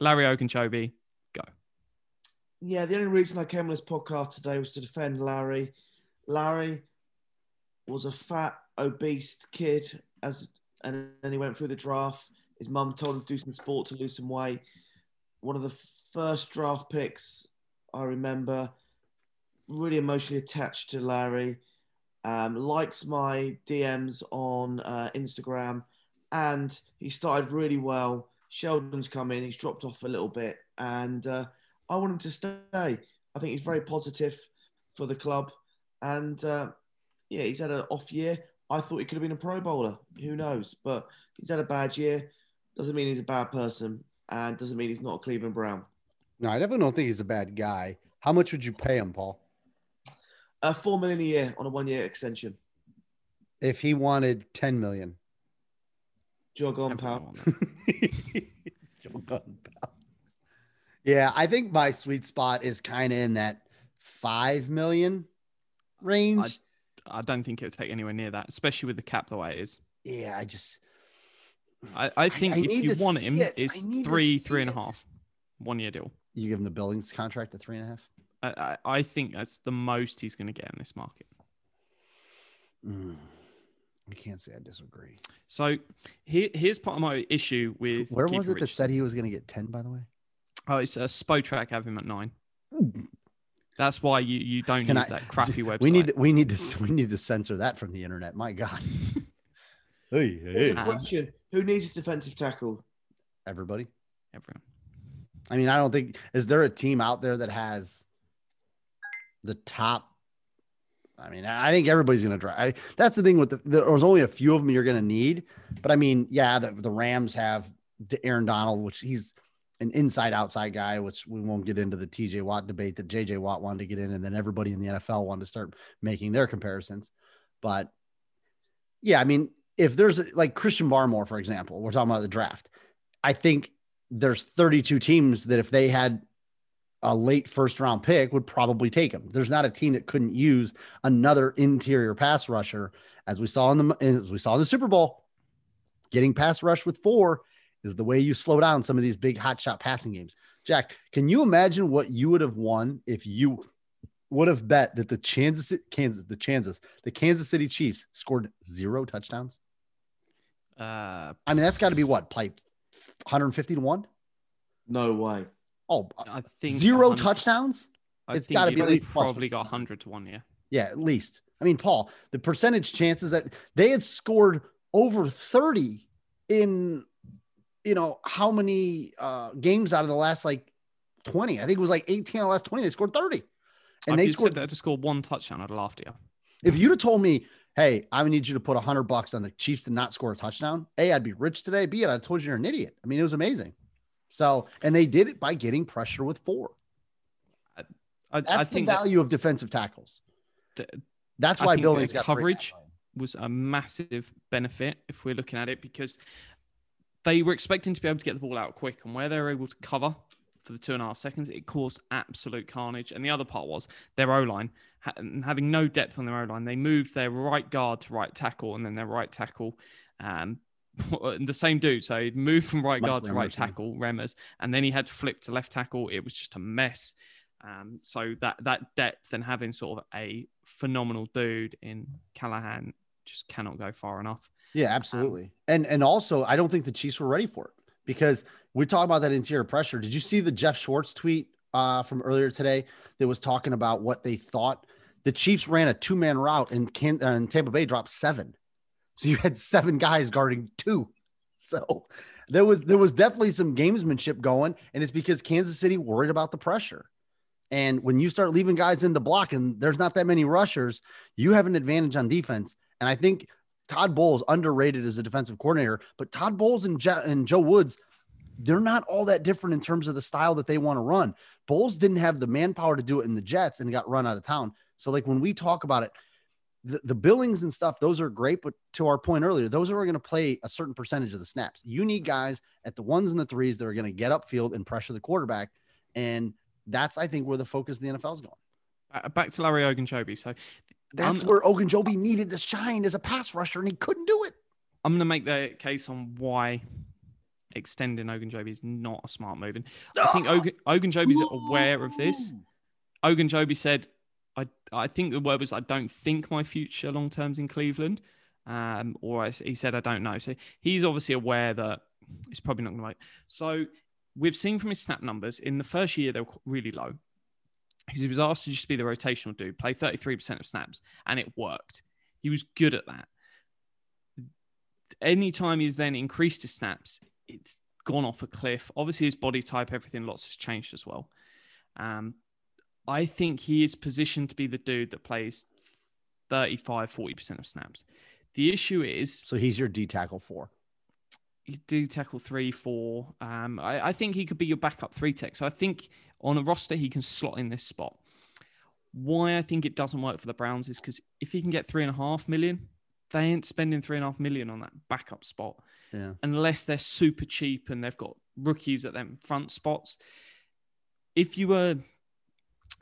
Larry Ogunjobi, go. Yeah, the only reason I came on this podcast today was to defend Larry. Larry was a fat, obese kid, as and then he went through the draft. His mum told him to do some sport to lose some weight. One of the first draft picks I remember. Really emotionally attached to Larry. Um, likes my DMs on uh, Instagram, and he started really well. Sheldon's come in, he's dropped off a little bit, and uh, I want him to stay. I think he's very positive for the club, and uh, yeah, he's had an off year. I thought he could have been a Pro Bowler. Who knows? But he's had a bad year. Doesn't mean he's a bad person, and doesn't mean he's not a Cleveland Brown. no, I definitely don't think he's a bad guy. How much would you pay him, Paul? Uh, Four million a year on a one-year extension. If he wanted 10 million. Jog on, pal. <laughs> Joe Gunn, pal. Yeah, I think my sweet spot is kind of in that five million range. I don't think it would take anywhere near that, especially with the cap the way it is. yeah, I just I, I think I if you want him, it. it's I three, three and a half, one year deal. you give him the Billings contract at three and a half. I, I, I think that's the most he's going to get in this market. Mm, I can't say I disagree. So here, here's part of my issue with Where Keegan was it that said he was going to get ten? By the way, Oh, it's uh, a Spotrac have him at nine. Hmm. That's why you, you don't Can use I- that <laughs> crappy website. we need we need to we need to censor that from the internet. My God, <laughs> Hey, It's hey. a ah. question. Who needs a defensive tackle? Everybody. Everyone. I mean, I don't think is there a team out there that has the top. I mean, I think everybody's going to try. That's the thing with the, there was only a few of them you're going to need, but I mean, yeah, the, the Rams have Aaron Donald, which he's an inside outside guy, which we won't get into the TJ Watt debate that JJ Watt wanted to get in, and then everybody in the NFL wanted to start making their comparisons. But yeah, I mean, if there's like Christian Barmore, for example, we're talking about the draft. I think there's 32 teams that if they had a late first round pick would probably take him. There's not a team that couldn't use another interior pass rusher, as we saw in the as we saw in the Super Bowl. Getting pass rush with four is the way you slow down some of these big hot shot passing games. Jack, can you imagine what you would have won if you would have bet that the Kansas Kansas the Kansas the Kansas City Chiefs scored zero touchdowns? Uh, I mean, that's got to be what, like 150 to one? No way. Oh, I think zero touchdowns? I It's think gotta be at least plus probably got 100 to one. Yeah. Yeah, at least. I mean, Paul, the percentage chances that they had scored over 30 in, you know, how many uh, games out of the last like 20? I think it was like 18 out of the last 20. They scored 30. And if they scored. said that to score one touchdown, I'd have laughed at you. If you'd have told me, hey, I need you to put 100 bucks on the Chiefs to not score a touchdown, A, I'd be rich today. B, I'd have told you you're an idiot. I mean, it was amazing. So, and they did it by getting pressure with four. I, That's I the think that value of defensive tackles. the- That's why Billings got coverage was a massive benefit if we're looking at it because they were expecting to be able to get the ball out quick, and where they were able to cover for the two and a half seconds, it caused absolute carnage. And the other part was their O line having no depth on their O line. They moved their right guard to right tackle, and then their right tackle. Um, <laughs> the same dude, so he'd moved from right Mike guard to right Remmers, tackle, Remmers, and then he had to flip to left tackle. It was just a mess. Um, so that that depth and having sort of a phenomenal dude in Callahan just cannot go far enough. Yeah, absolutely. and and also, I don't think the Chiefs were ready for it because we talk about that interior pressure. Did you see the Geoff Schwartz tweet uh, from earlier today that was talking about what they thought? The Chiefs ran a two man route and, Can- uh, and Tampa Bay dropped seven, so you had seven guys guarding two. So there was there was definitely some gamesmanship going, and it's because Kansas City worried about the pressure. And when you start leaving guys into block and there's not that many rushers, you have an advantage on defense. And I think Todd Bowles underrated as a defensive coordinator, but Todd Bowles and, and Joe Woods, they're not all that different in terms of the style that they want to run. Bowles didn't have the manpower to do it in the Jets and got run out of town. So like when we talk about it, the, the billings and stuff, those are great. But to our point earlier, those are going to play a certain percentage of the snaps. You need mm-hmm. guys at the ones and the threes that are going to get upfield and pressure the quarterback. And that's, I think, where the focus of the NFL is going. Uh, uh, Back to Larry Ogunjobi. So That's I'm- where Ogunjobi needed to shine as a pass rusher, and he couldn't do it. I'm going to make the case on why extending Ogunjobi is not a smart move. And I think ah! Ogun, Ogunjobi's aware of this. Ogunjobi said, I, think the word was, I don't think my future long term's in Cleveland. Um, or I, he said, I don't know. So he's obviously aware that it's probably not going to work. So we've seen from his snap numbers in the first year, they were really low. He was asked to just be the rotational dude, play 33% of snaps, and it worked. He was good at that. Anytime he's then increased his snaps, it's gone off a cliff. Obviously, his body type, everything, lots has changed as well. Um, I think he is positioned to be the dude that plays 35, 40% of snaps. The issue is So he's your D tackle four. you do tackle three, four. Um, I, I think he could be your backup three tech. So I think on a roster he can slot in this spot. Why I think it doesn't work for the Browns is because if he can get three and a half million, they ain't spending three and a half million on that backup spot Yeah. unless they're super cheap and they've got rookies at them front spots. If you were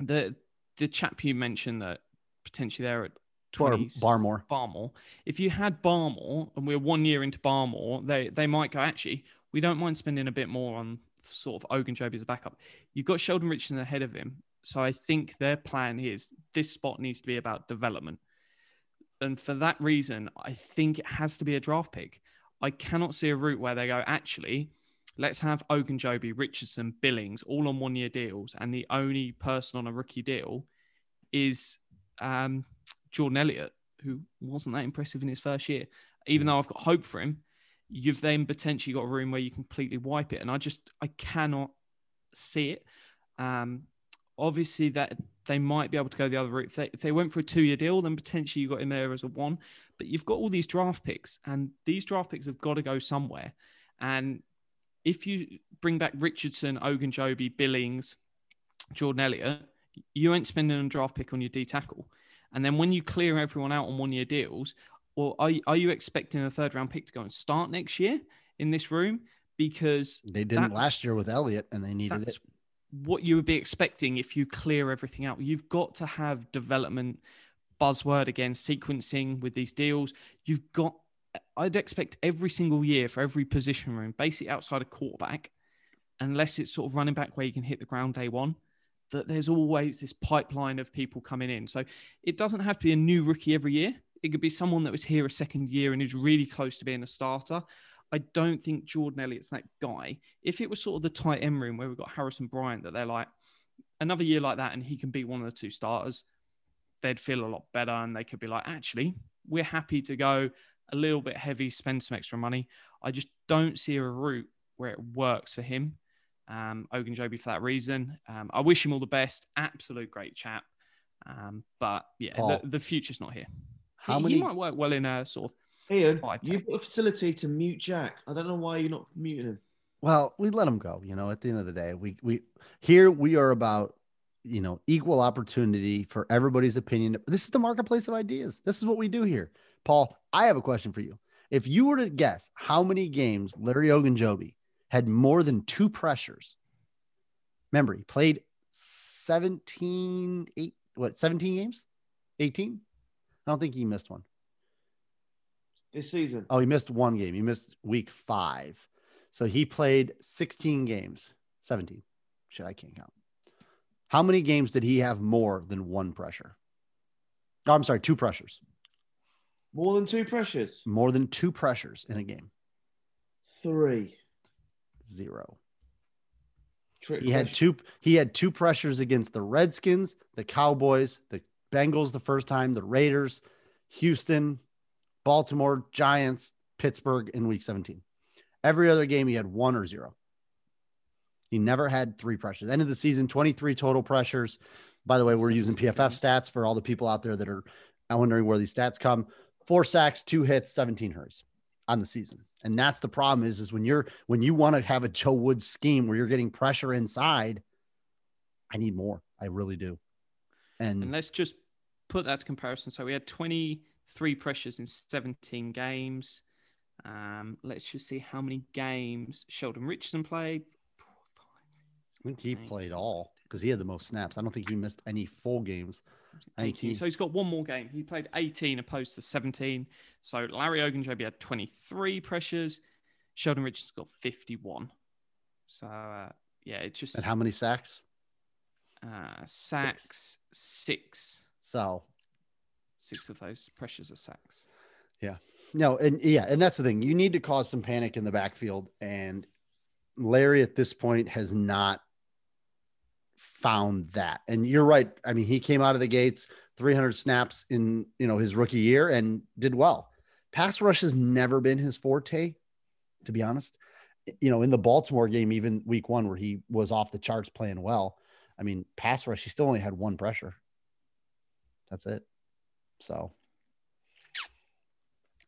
the the chap you mentioned that potentially they're at Bar- 20, Barmore. Barmore. If you had Barmore and we're one year into Barmore, they they might go actually we don't mind spending a bit more on sort of Ogunjobi as a backup. You've got Sheldon Richardson ahead of him, so I think their plan is this spot needs to be about development, and for that reason, I think it has to be a draft pick. I cannot see a route where they go actually. Let's have Ogunjobi, Richardson, Billings all on one year deals, and the only person on a rookie deal is um, Jordan Elliott, who wasn't that impressive in his first year. Even though I've got hope for him, you've then potentially got a room where you completely wipe it. And I just I cannot see it. Um, obviously that they might be able to go the other route. If they, if they went for a two year deal, then potentially you got him there as a one. But you've got all these draft picks, and these draft picks have got to go somewhere. And if you bring back Richardson, Ogunjobi, Billings, Jordan Elliott, you ain't spending a draft pick on your D tackle. And then when you clear everyone out on one year deals, or are you, are you expecting a third round pick to go and start next year in this room? Because They didn't that- last year with Elliott, and they needed it. what you would be expecting if you clear everything out. You've got to have development buzzword again, sequencing with these deals. You've got, I'd expect every single year for every position room, basically outside of quarterback, unless it's sort of running back where you can hit the ground day one, that there's always this pipeline of people coming in. So it doesn't have to be a new rookie every year. It could be someone that was here a second year and is really close to being a starter. I don't think Jordan Elliott's that guy. If it was sort of the tight end room where we've got Harrison Bryant, that they're like another year like that and he can be one of the two starters, they'd feel a lot better and they could be like, actually, we're happy to go a little bit heavy, spend some extra money. I just don't see a route where it works for him. Um, Ogunjobi for that reason. Um, I wish him all the best. Absolute great chap. Um, but yeah, Paul. the, the future's not here. How he, many? he might work well in a sort of Iain, Five you've got a facility to mute Jack. I don't know why you're not muting him. Well, we let him go. You know, at the end of the day, we we here we are about you know equal opportunity for everybody's opinion. This is the marketplace of ideas. This is what we do here. Paul, I have a question for you. If you were to guess how many games Larry Ogunjobi had more than two pressures, remember he played 17, eight, what 17 games, 18. I don't think he missed one. This season, Oh, he missed one game. He missed week five. So he played 16 games, 17. Shit, I can't count. How many games did he have more than one pressure? Oh, I'm sorry, two pressures. More than two pressures. More than two pressures in a game. Three. Zero. Trick He had two he had two pressures against the Redskins, the Cowboys, the Bengals the first time, the Raiders, Houston, Baltimore, Giants, Pittsburgh in week 17. Every other game he had one or zero. He never had three pressures. End of the season, 23 total pressures. By the way, we're using PFF stats for all the people out there that are wondering where these stats come. Four sacks, two hits, 17 hurries on the season. And that's the problem is, is when you're when you want to have a Joe Woods scheme where you're getting pressure inside, I need more. I really do. And And let's just put that to comparison. So we had 23 pressures in 17 games. Um, let's just see how many games Sheldon Richardson played. I think he played all because he had the most snaps. I don't think he missed any full games. 18. 18. So he's got one more game. He played 18 opposed to 17. So Larry Ogunjobi had 23 pressures. Sheldon Richardson's got 51. So uh, yeah, it just And how many sacks? uh, sacks six. So Six of those pressures are sacks. Yeah. No, and yeah, and that's the thing. You need to cause some panic in the backfield. And Larry at this point has not found that. And you're right. I mean, he came out of the gates 300 snaps in you know his rookie year and did well. Pass rush has never been his forte, to be honest. You know, in the Baltimore game, even week one, where he was off the charts playing well. I mean, pass rush, he still only had one pressure. That's it. So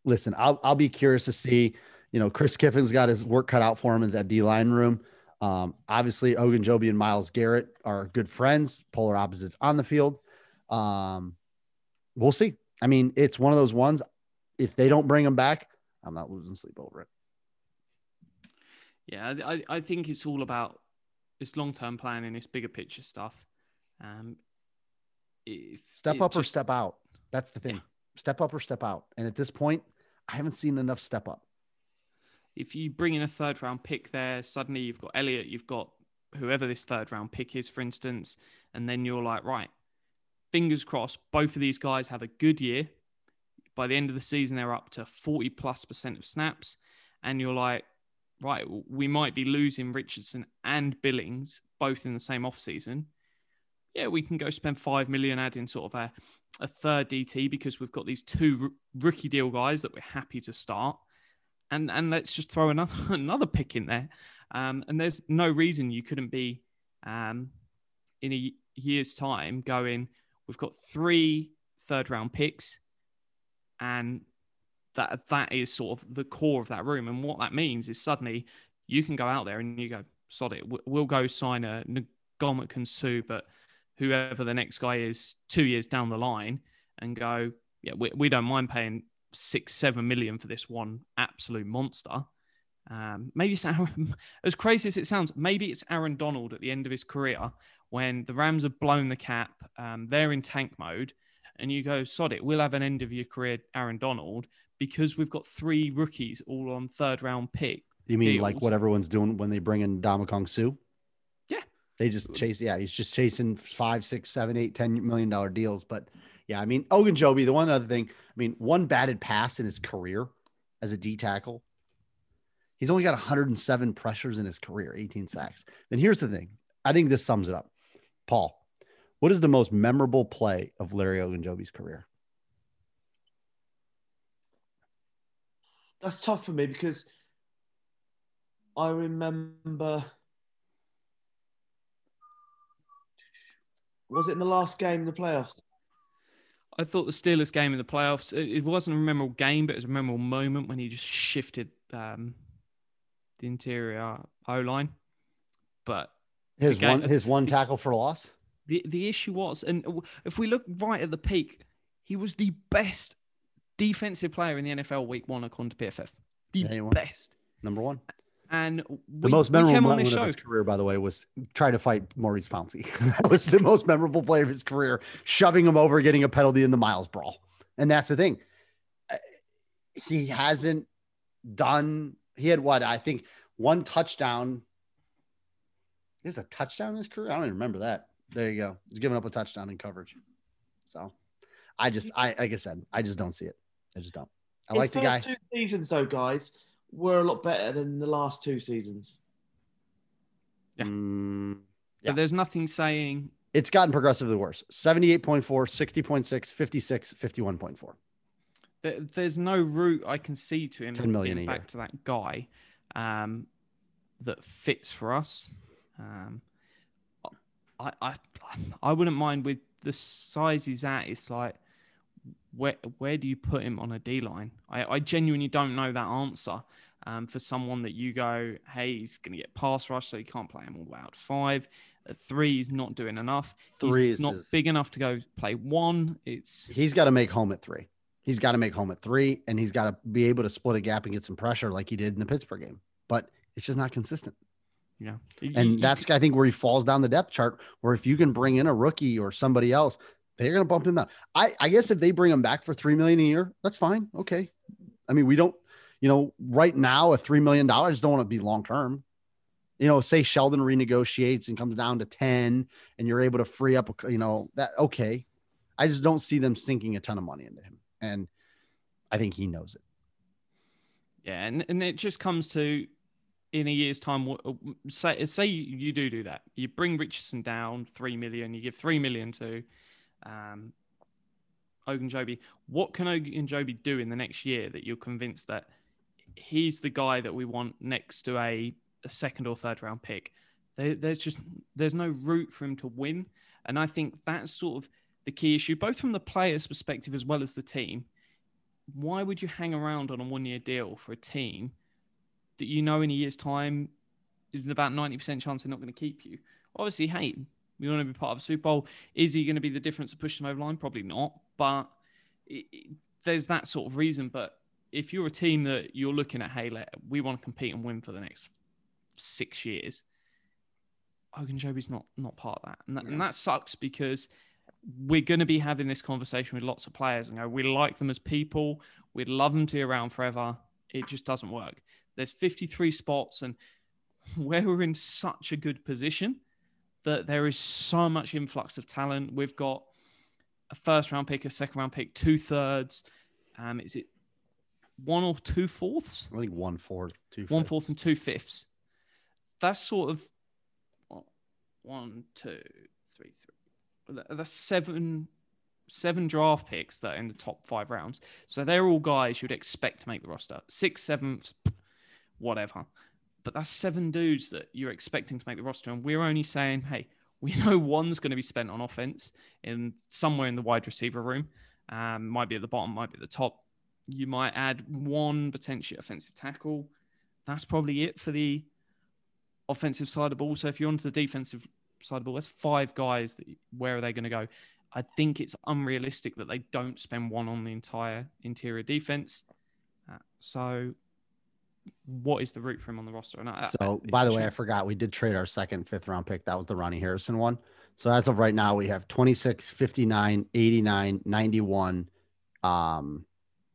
listen, I'll I'll be curious to see. You know, Chris Kiffin's got his work cut out for him in that D line room. Um, obviously, Ogunjobi and Myles Garrett are good friends, polar opposites on the field. Um, we'll see. I mean, it's one of those ones. If they don't bring him back, I'm not losing sleep over it. Yeah, I, I- think it's all about this long term planning, this bigger picture stuff. Um, Step up or step out. That's the thing. Step up or step out. And at this point, I haven't seen enough step up. If you bring in a third round pick there, suddenly you've got Elliot, you've got whoever this third round pick is, for instance, and then you're like, right, fingers crossed, both of these guys have a good year. By the end of the season, they're up to 40 plus percent of snaps. And you're like, right, we might be losing Richardson and Billings both in the same offseason. yeah, we can go spend five million adding sort of a, a third DT because we've got these two r- rookie deal guys that we're happy to start, and and let's just throw another <laughs> another pick in there. Um, and there's no reason you couldn't be um, in a year's time going. We've got three third round picks, and that that is sort of the core of that room. And what that means is suddenly you can go out there and you go, sod it, we'll go sign a Ndamukong Suh, but whoever the next guy is two years down the line and go, yeah, we, we don't mind paying six, seven million for this one absolute monster. Um, maybe it's Aaron, <laughs> as crazy as it sounds, maybe it's Aaron Donald at the end of his career when the Rams have blown the cap, um, they're in tank mode, and you go, sod it, we'll have an end of your career, Aaron Donald, because we've got three rookies all on third round pick. You mean deals. like what everyone's doing when they bring in Ndamukong Suh? Yeah. They just chase, yeah, he's just chasing five, six, seven, eight, ten million dollar deals. But yeah, I mean, Ogunjobi, the one other thing, I mean, one batted pass in his career as a D tackle. He's only got 107 pressures in his career, 18 sacks. And here's the thing I think this sums it up. Paul, what is the most memorable play of Larry Ogunjobi's career? That's tough for me because I remember. Was it in the last game in the playoffs? I thought the Steelers game in the playoffs, it, it wasn't a memorable game, but it was a memorable moment when he just shifted um, the interior O line. But His game- one, his one tackle for loss. the, the issue was, and if we look right at the peak, he was the best defensive player in the NFL week one according to PFF. The Yeah, best. Number one. And The most memorable on moment this of show. his career, by the way, was trying to fight Maurkice Pouncey. <laughs> that was the most memorable play of his career, shoving him over, getting a penalty in the Myles brawl. And that's the thing. Uh, He hasn't done, he had what? I think one touchdown. He has a touchdown in his career. I don't even remember that. There you go. He's giving up a touchdown in coverage. So I just, I, like I said, I just don't see it. I just don't. I His like the guy. two seasons, though, guys, were a lot better than the last two seasons. Yeah. Mm, But Yeah. there's nothing saying it's gotten progressively worse 78.4 60.6 56 51.4 that there's no route I can see to him 10 million getting a year. back to that guy um, that fits for us. Um, I, I I wouldn't mind with the size he's at. It's like where where do you put him on a D line? I, I genuinely don't know that answer. Um, for someone that you go, hey, he's going to get pass rush, so you can't play him all the way out five. At three, he's not doing enough. Three he's is not his- big enough to go play one. It's he's got to make home at three he's got to make home at three and he's got to be able to split a gap and get some pressure like he did in the pittsburgh game but it's just not consistent yeah, and you- that's i think where he falls down the depth chart where if you can bring in a rookie or somebody else they're going to bump him down i i guess if they bring him back for three million a year that's fine okay i mean we don't you know right now a three million dollars don't want to be long term you know say sheldon renegotiates and comes down to 10 and you're able to free up you know that okay i just don't see them sinking a ton of money into him and i think he knows it Yeah, and, and it just comes to in a year's time. Say say you, you do do that. You bring Richardson down three million. You give three million to um, Ogunjobi. What can Ogunjobi do in the next year that you're convinced that he's the guy that we want next to a, a second or third round pick? There, there's just there's no route for him to win, and I think that's sort of the key issue, both from the player's perspective as well as the team why would you hang around on a one year deal for a team that you know in a year's time is about 90% chance they're not going to keep you? Obviously, hey, we want to be part of a Super Bowl. Is he going to be the difference to push them over the line? Probably not. But it, it- there's that sort of reason. But if you're a team that you're looking at, hey, let, we want to compete and win for the next six years, Ogunjobi's not not part of that. And that, and that sucks because we're going to be having this conversation with lots of players and go, we like them as people. We'd love them to be around forever. It just doesn't work. There's 53 spots, and where <laughs> we're in such a good position that there is so much influx of talent. We've got a first round pick, a second round pick, two thirds. Um, is it one or two fourths? i think one fourth two One fourth and two fifths. That's sort of one, two, three, three, that's seven seven draft picks that are in the top five rounds. So they're all guys you'd expect to make the roster. Six, seventh, whatever. But that's seven dudes that you're expecting to make the roster, and we're only saying, hey, we <laughs> know one's going to be spent on offense in somewhere in the wide receiver room. Um, might be at the bottom, might be at the top. You might add one potentially offensive tackle. That's probably it for the offensive side of the ball. So if you're onto the defensive side of the ball, that's five guys. That, where are they going to go? I think it's unrealistic that they don't spend one on the entire interior defense. Uh, so, what is the route for him on the roster? And I, So, I- by the it's way, I forgot we did trade our second, fifth round pick. That was the Ronnie Harrison one. So, as of right now, we have 26, 59, 89, 91. Um,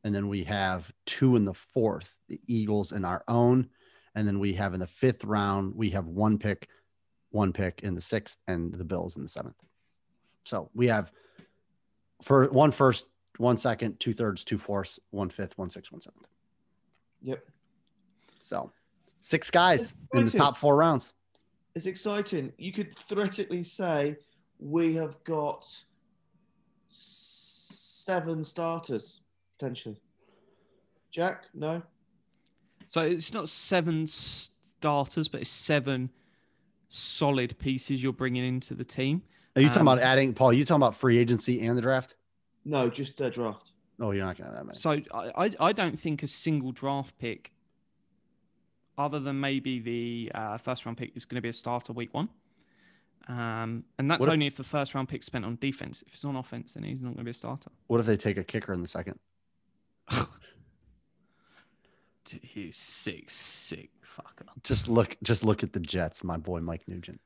and then we have two in the fourth, the Eagles and our own. And then we have in the fifth round, we have one pick, one pick in the sixth, and the Bills in the seventh. So we have for one first, one second, two thirds, two fourths, one fifth, one sixth, one seventh. Yep. So six guys in the top four rounds. It's exciting. You could theoretically say we have got seven starters potentially. Jack, no. So it's not seven starters, but it's seven solid pieces you're bringing into the team. Are you talking Um, about adding Paul? Are You talking about free agency and the draft? No, just their draft. Oh, you're not gonna have that many. So I, I, I don't think a single draft pick, other than maybe the uh, first round pick, is going to be a starter week one. Um, and that's if- only if the first round pick's spent on defense. If it's on offense, then he's not going to be a starter. What if they take a kicker in the second? <laughs> Dude, You sick, sick fucker. Just look, just look at the Jets, my boy Mike Nugent.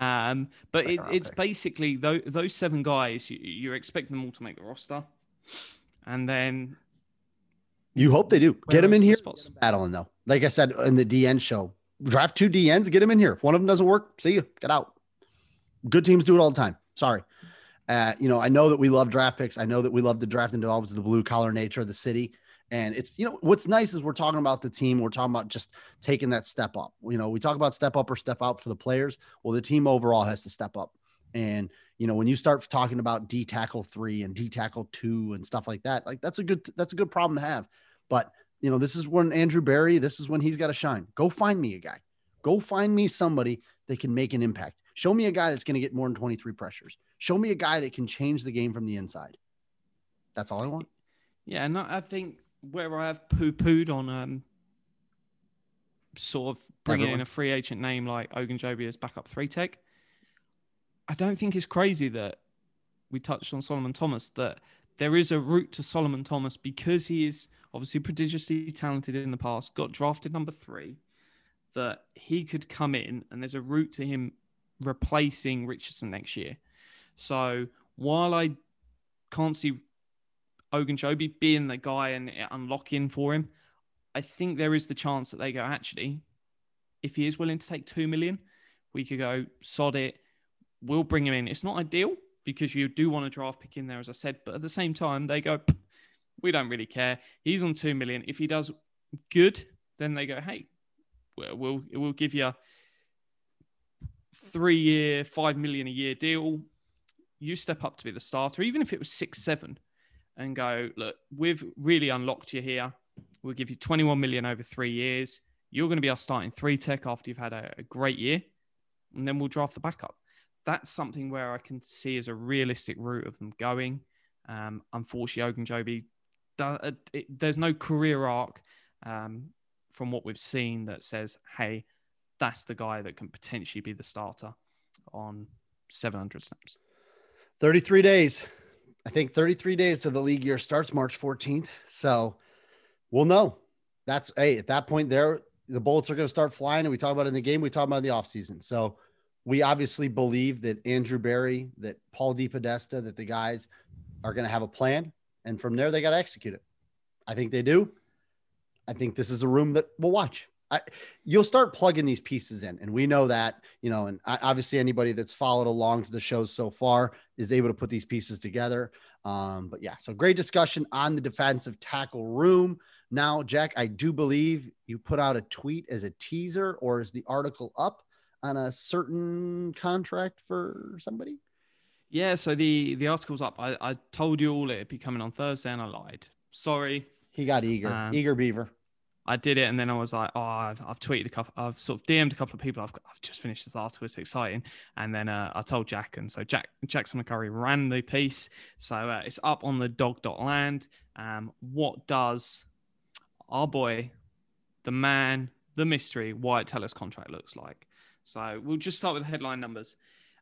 Um, but it, it's pick. basically those, those seven guys. You, you're expecting them all to make the roster, and then You hope they do. Where Get them in else are the here. 'em Battling though, like I said in the DN show, draft two DNs. Get them in here. If one of them doesn't work, see you. Get out. Good teams do it all the time. Sorry. Uh, you know, I know that we love draft picks. I know that we love the draft and develops the blue collar nature of the city. And it's, you know, what's nice is we're talking about the team. We're talking about just taking that step up. You know, we talk about step up or step out for the players. Well, the team overall has to step up. And, you know, when you start talking about D tackle three and D tackle two and stuff like that, like that's a good, that's a good problem to have. But, you know, this is when Andrew Berry, this is when he's got to shine. Go find me a guy. Go find me somebody that can make an impact. Show me a guy that's going to get more than 23 pressures. Show me a guy that can change the game from the inside. That's all I want. Yeah, and I think where I have poo pooed on um, sort of bringing in a free agent name like Ogunjobi as backup three tech, I don't think it's crazy that we touched on Solomon Thomas, that there is a route to Solomon Thomas because he is obviously prodigiously talented in the past, got drafted number three, that he could come in and there's a route to him replacing Richardson next year. So while I can't see Ogunjobi being the guy and unlocking for him, I think there is the chance that they go, actually, if he is willing to take two million, we could go sod it. We'll bring him in. It's not ideal because you do want a draft pick in there, as I said, but at the same time, they go, "Pff, we don't really care. He's on two million. If he does good, then they go, hey, we'll we'll, give you a three year, five million a year deal. You step up to be the starter, even if it was six, seven, and go, look, we've really unlocked you here. We'll give you 21 million over three years. You're going to be our starting three tech after you've had a, a great year. And then we'll draft the backup. That's something where I can see as a realistic route of them going. Um, unfortunately, Ogunjobi, uh, it, there's no career arc um, from what we've seen that says, hey, that's the guy that can potentially be the starter on 700 snaps. 33 days. I think 33 days to the league year starts March 14th. So we'll know. That's hey, at that point there, the bullets are going to start flying. And we talk about in the game, we talk about in the offseason. So we obviously believe that Andrew Berry, that Paul D. DePodesta, that the guys are going to have a plan. And from there, they got to execute it. I think they do. I think this is a room that we'll watch. I, you'll start plugging these pieces in, and we know that, you know, and obviously anybody that's followed along to the shows so far is able to put these pieces together. Um, but yeah, so great discussion on the defensive tackle room. Now, Jack, I do believe you put out a tweet as a teaser, or is the article up on a certain contract for somebody? Yeah, so the the article's up. I, I told you all it'd be coming on Thursday, and I lied. Sorry, He got eager, Um, eager beaver. I did it, and then I was like, oh, I've, I've tweeted a couple, I've sort of DM'd a couple of people. I've, I've just finished this article. It's exciting, and then uh, I told Jack, and so Jack Jackson McCurry ran the piece. So uh, it's up on the dog dog.land. Um, what does our boy, the man, the mystery, Wyatt Teller's contract looks like? So we'll just start with the headline numbers.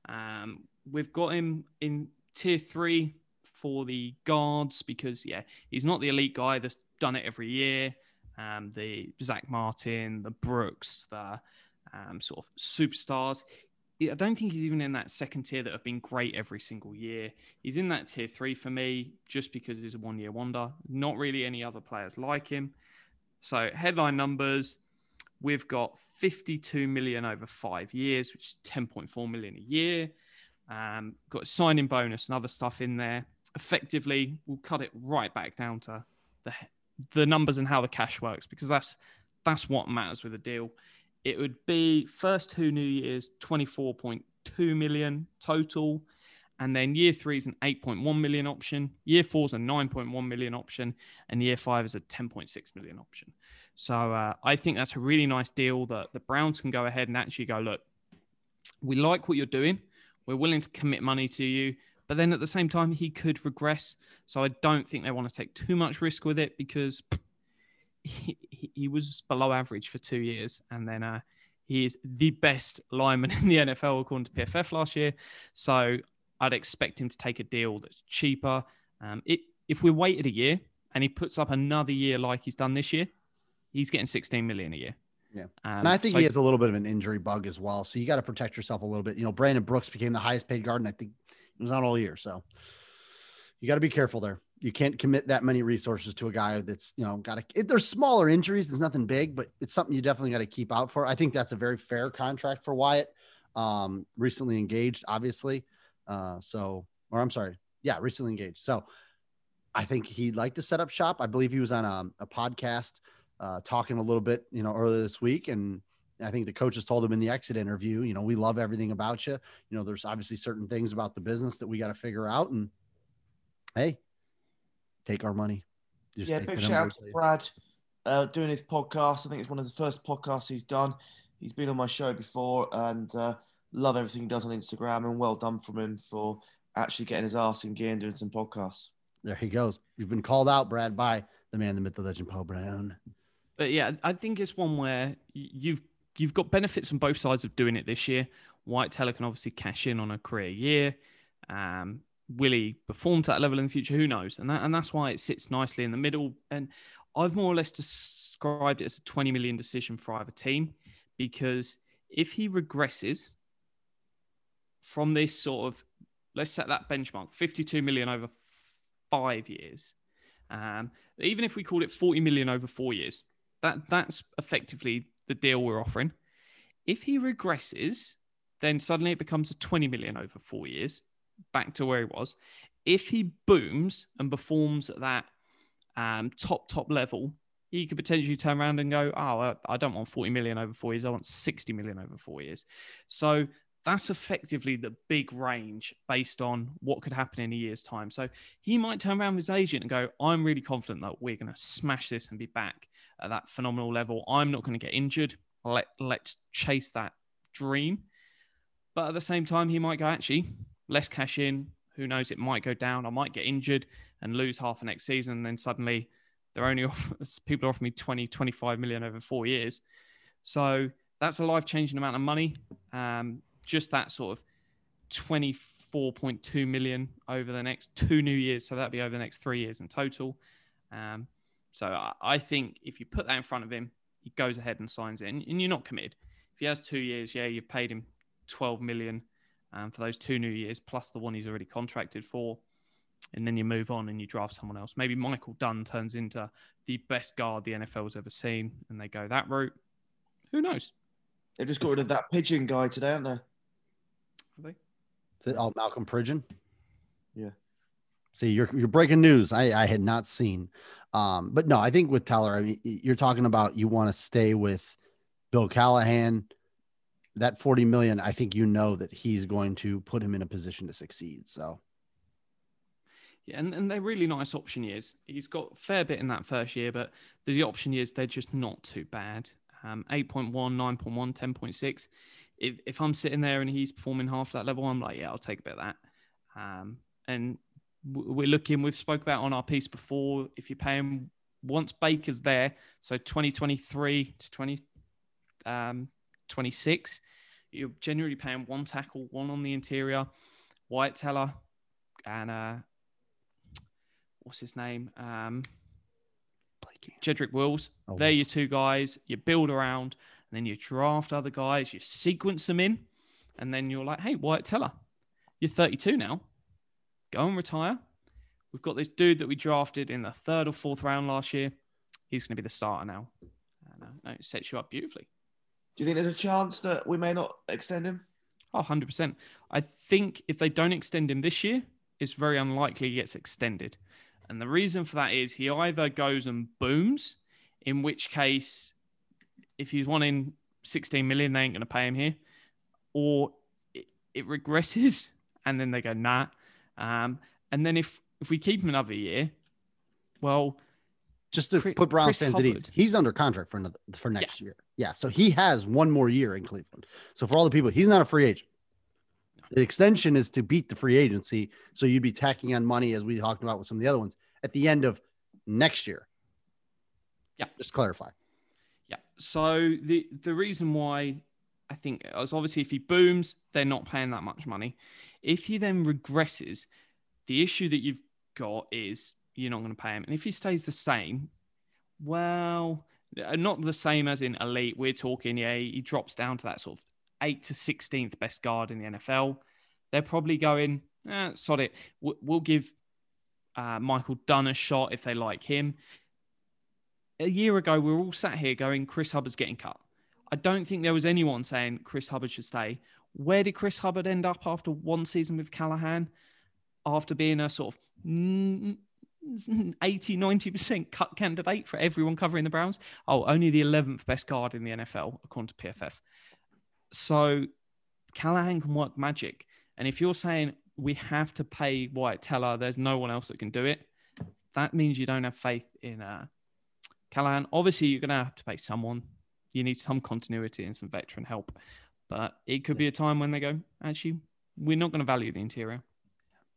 Um, we've got him in tier three for the guards because yeah, he's not the elite guy that's done it every year. Um, the Zack Martin, the Brooks, the um, sort of superstars. I don't think he's even in that second tier that have been great every single year. He's in that tier three for me just because he's a one year wonder. Not really any other players like him. So headline numbers, we've got 52 million over five years, which is 10.4 million a year. Um, got a signing bonus and other stuff in there. Effectively, we'll cut it right back down to the the numbers and how the cash works because that's that's what matters with a deal. It would be first two New Years, 24.2 million total. And then year three is an 8.1 million option. Year four is a 9.1 million option. And year five is a 10.6 million option. So uh, I think that's a really nice deal that the Browns can go ahead and actually go, look, we like what you're doing. We're willing to commit money to you. But then at the same time, he could regress. So I don't think they want to take too much risk with it because <laughs> he, he- was below average for two years. And then uh, he is the best lineman <laughs> in the NFL according to PFF last year. So I'd expect him to take a deal that's cheaper. Um, it, if we waited a year and he puts up another year like he's done this year, he's getting 16 million a year. Yeah. Um, And I think so- he has a little bit of an injury bug as well. So you got to protect yourself a little bit. You know, Brandon Brooks became the highest paid guard, and I think it was not all year. So you got to be careful there. You can't commit that many resources to a guy that's, you know, got to, there's smaller injuries. There's nothing big, but it's something you definitely got to keep out for. I think that's a very fair contract for Wyatt. Um, recently engaged, obviously. Uh, so, or I'm sorry. Yeah, recently engaged. So I think he'd like to set up shop. I believe he was on a, a podcast uh, talking a little bit, you know, earlier this week. And I think the coaches told him in the exit interview, you know, we love everything about you. You know, there's obviously certain things about the business that we got to figure out. And hey, take our money. Just yeah, big shout out to. Brad uh, doing his podcast. I think it's one of the first podcasts he's done. He's been on my show before and uh, love everything he does on Instagram and well done from him for actually getting his ass in gear and doing some podcasts. There he goes. You've been called out, Brad, by the man, the myth, the legend, Paul Brown. But yeah, I think it's one where you've you've got benefits on both sides of doing it this year. Wyatt Teller can obviously cash in on a career year. Um, will he perform to that level in the future? Who knows? And that and that's why it sits nicely in the middle. And I've more or less described it as a 20 million decision for either team because if he regresses from this sort of let's set that benchmark 52 million over five years um, even if we call it 40 million over four years that that's effectively the deal we're offering. If he regresses then suddenly it becomes a 20 million over four years back to where he was. If he booms and performs at that um, top top level he could potentially turn around and go oh I- i don't want 40 million over four years. I want 60 million over four years. So that's effectively the big range based on what could happen in a year's time. So he might turn around with his agent and go, I'm really confident that we're going to smash this and be back at that phenomenal level. I'm not going to get injured. Let, let's chase that dream. But at the same time, he might go, actually, less cash in. Who knows? It might go down. I might get injured and lose half the next season. And then suddenly they're only off, <laughs> people offer me 20, 25 million over four years. So that's a life changing amount of money. Um, just that sort of 24.2 million over the next two new years. So that'd be over the next three years in total. Um, so I, I think if you put that in front of him, he goes ahead and signs it, and, and you're not committed. If he has two years, yeah, you've paid him 12 million um, for those two new years plus the one he's already contracted for. And then you move on and you draft someone else. Maybe Michael Dunn turns into the best guard the NFL's ever seen, and they go that route. Who knows? They've just got rid of that pigeon guy today, haven't they? Have they? Oh, Malcolm Pridgen. Yeah. See, you're you're breaking news. I I had not seen. Um, but no, I think with Teller, I mean, you're talking about you want to stay with Bill Callahan, that 40 million, I think you know that he's going to put him in a position to succeed. So Yeah, and, and they're really nice option years. He's got a fair bit in that first year, but the option years, they're just not too bad. Um, 8.1, 9.1, 10.6. If, if I'm sitting there and he's performing half that level, I'm like, yeah, I'll take a bit of that. Um, and we're looking, we've spoke about on our piece before, if you pay him once Baker's there, so 2023 to 20, um, 26, you're generally paying one tackle, one on the interior, Wyatt Teller, and uh, what's his name? Um, Jedrick Wills. Oh, They're your two guys. You build around, and then you draft other guys. You sequence them in, and then you're like, "Hey, Wyatt Teller, you're 32 now. Go and retire. We've got this dude that we drafted in the third or fourth round last year. He's going to be the starter now. And, uh, no, it sets you up beautifully. Do you think there's a chance that we may not extend him? Oh, 100%. I think if they don't extend him this year, it's very unlikely he gets extended. And the reason for that is he either goes and booms, in which case, if he's wanting 16 million, they ain't going to pay him here, or it, it regresses <laughs> and then they go, nah. Um, and then if, if we keep him another year, well, just to Chris- put Browns Chris fans at ease, he's under contract for another for next year. Yeah, so he has one more year in Cleveland. So for all the people, he's not a free agent. The extension is to beat the free agency, so you'd be tacking on money as we talked about with some of the other ones at the end of next year. Yeah. just clarify. So the the reason why I think is obviously if he booms, they're not paying that much money. If he then regresses, the issue that you've got is you're not going to pay him. And if he stays the same, well, uh, not the same as in elite. We're talking, yeah, he drops down to that sort of eight to sixteenth best guard in the NFL. They're probably going, eh, sod it. We'll, we'll give uh, Michael Dunn a shot if they like him a year ago, we were all sat here going, Chris Hubbard's getting cut. I don't think there was anyone saying Chris Hubbard should stay. Where did Chris Hubbard end up after one season with Callahan? After being a sort of mm, 80, 90% cut candidate for everyone covering the Browns? Oh, only the 11th best guard in the NFL, according to PFF. So Callahan can work magic. And if you're saying we have to pay Wyatt Teller, there's no one else that can do it, that means you don't have faith in uh, Callahan. Obviously, you're going to have to pay someone. You need some continuity and some veteran help. But it could be a time when they go, actually, we're not going to value the interior.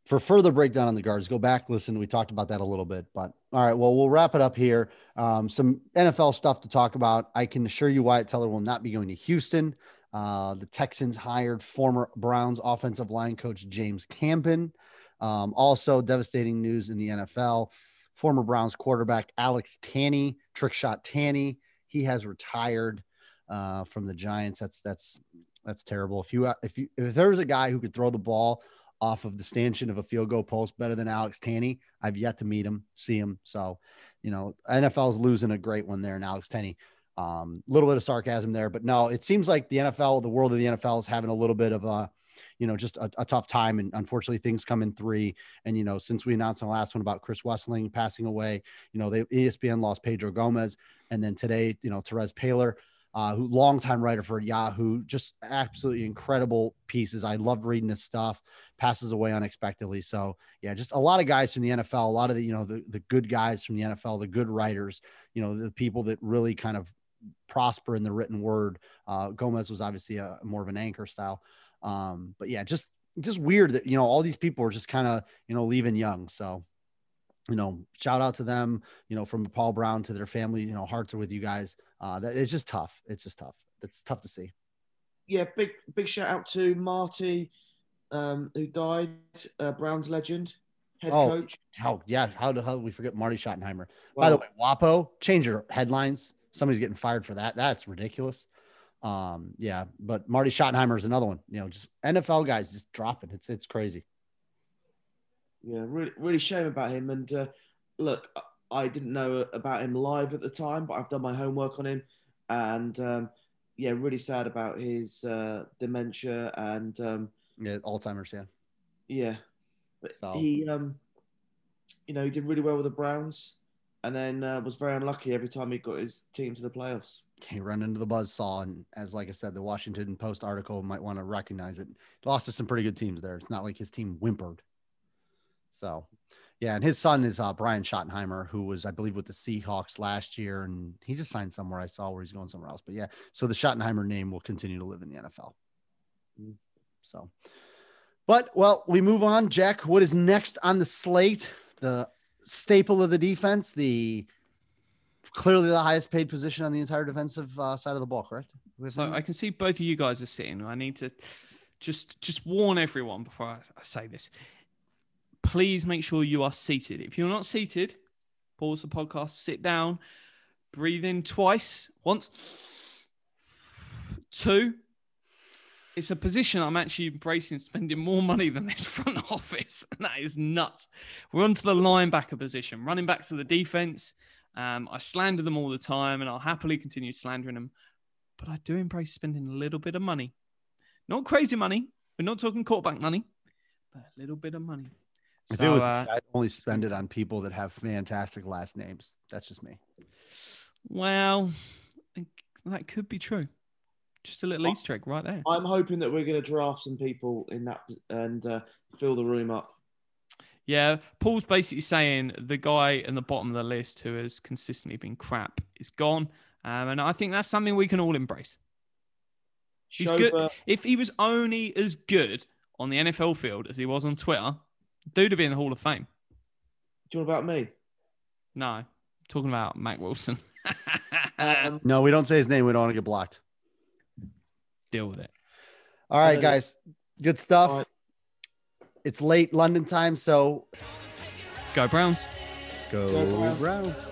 for further breakdown on the guards, go back, listen. We talked about that a little bit, but all right. Well, we'll wrap it up here. Um, some NFL stuff to talk about. I can assure you, Wyatt Teller will not be going to Houston. Uh, the Texans hired former Browns offensive line coach James Campen. Um, also, devastating news in the NFL. Former Browns quarterback Alex Tanney, trick shot Tanney, he has retired uh, from the Giants. That's that's that's terrible. If you if you if there's a guy who could throw the ball off of the stanchion of a field goal post better than Alex Tanney, I've yet to meet him, see him. So, you know, NFL's losing a great one there in Alex Tanney. A um, little bit of sarcasm there, but no, it seems like the NFL, the world of the NFL is having a little bit of a, you know, just a, a tough time. And unfortunately, things come in three. And, you know, since we announced the last one about Chris Wesseling passing away, you know, they ESPN lost Pedro Gomez. And then today, you know, Terez Paylor, uh, who longtime writer for Yahoo, just absolutely incredible pieces. I loved reading his stuff. Passes away unexpectedly. So yeah, just a lot of guys from the NFL, a lot of the you know the the good guys from the NFL, the good writers, you know the people that really kind of prosper in the written word. Uh, Gomez was obviously a more of an anchor style, um, but yeah, just just weird that you know all these people are just kind of you know leaving young. So you know, shout out to them, you know, from Paul Brown to their family, you know, hearts are with you guys. Uh, that it's just tough. It's just tough. It's tough to see. Yeah, big big shout out to Marty, um, who died, uh, Browns legend, head Oh, coach. How, yeah. How the hell did we forget Marty Schottenheimer? By the way, WAPO, change your headlines. Somebody's getting fired for that. That's ridiculous. Um, yeah, but Marty Schottenheimer is another one. You know, just NFL guys just dropping. It's it's crazy. Yeah, really, really shame about him. And uh, look, I- didn't know about him live at the time, but I've done my homework on him, and um, yeah, really sad about his uh, dementia and um, Yeah, Alzheimer's. Yeah. yeah, but So- he, um, you know, he did really well with the Browns. And then uh, was very unlucky every time he got his team to the playoffs. He ran into the buzz saw, and as like I said, the Washington Post article might want to recognize it. Lost to some pretty good teams there. It's not like his team whimpered. So, yeah, and his son is uh, Brian Schottenheimer, who was, I believe, with the Seahawks last year, and he just signed somewhere. I saw where he's going somewhere else. But yeah, so the Schottenheimer name will continue to live in the NFL. Mm. So, but well, we move on. Jack, what is next on the slate? The staple of the defense, the clearly the highest paid position on the entire defensive uh, side of the ball, correct? So I can see both of you guys are sitting. I need to just just warn everyone before I, I say this. Please make sure you are seated. If you're not seated, pause the podcast, sit down, breathe in twice, once, two. It's a position I'm actually embracing, spending more money than this <laughs> front office. And that is nuts. We're on to the linebacker position, running back to the defense. Um, I slander them all the time, and I'll happily continue slandering them but I do embrace spending a little bit of money. Not crazy money. We're not talking quarterback money, but a little bit of money. If So, it was, uh, I'd only spend it on people that have fantastic last names. That's just me. well, that could be true. Just a little Easter egg right there. I'm hoping that we're going to draft some people in that and uh, fill the room up. Yeah, Paul's basically saying the guy in the bottom of the list who has consistently been crap is gone. Um, and I think that's something we can all embrace. He's good. If he was only as good on the NFL field as he was on Twitter, dude would be in the Hall of Fame. do you know about me? No, talking about Mack Wilson. <laughs> Um, No, we don't say his name. We don't want to get blocked. Deal with it. All right, Uh, guys. Good stuff. all right. It's late London time, so Go Browns. go, Go Browns. Browns.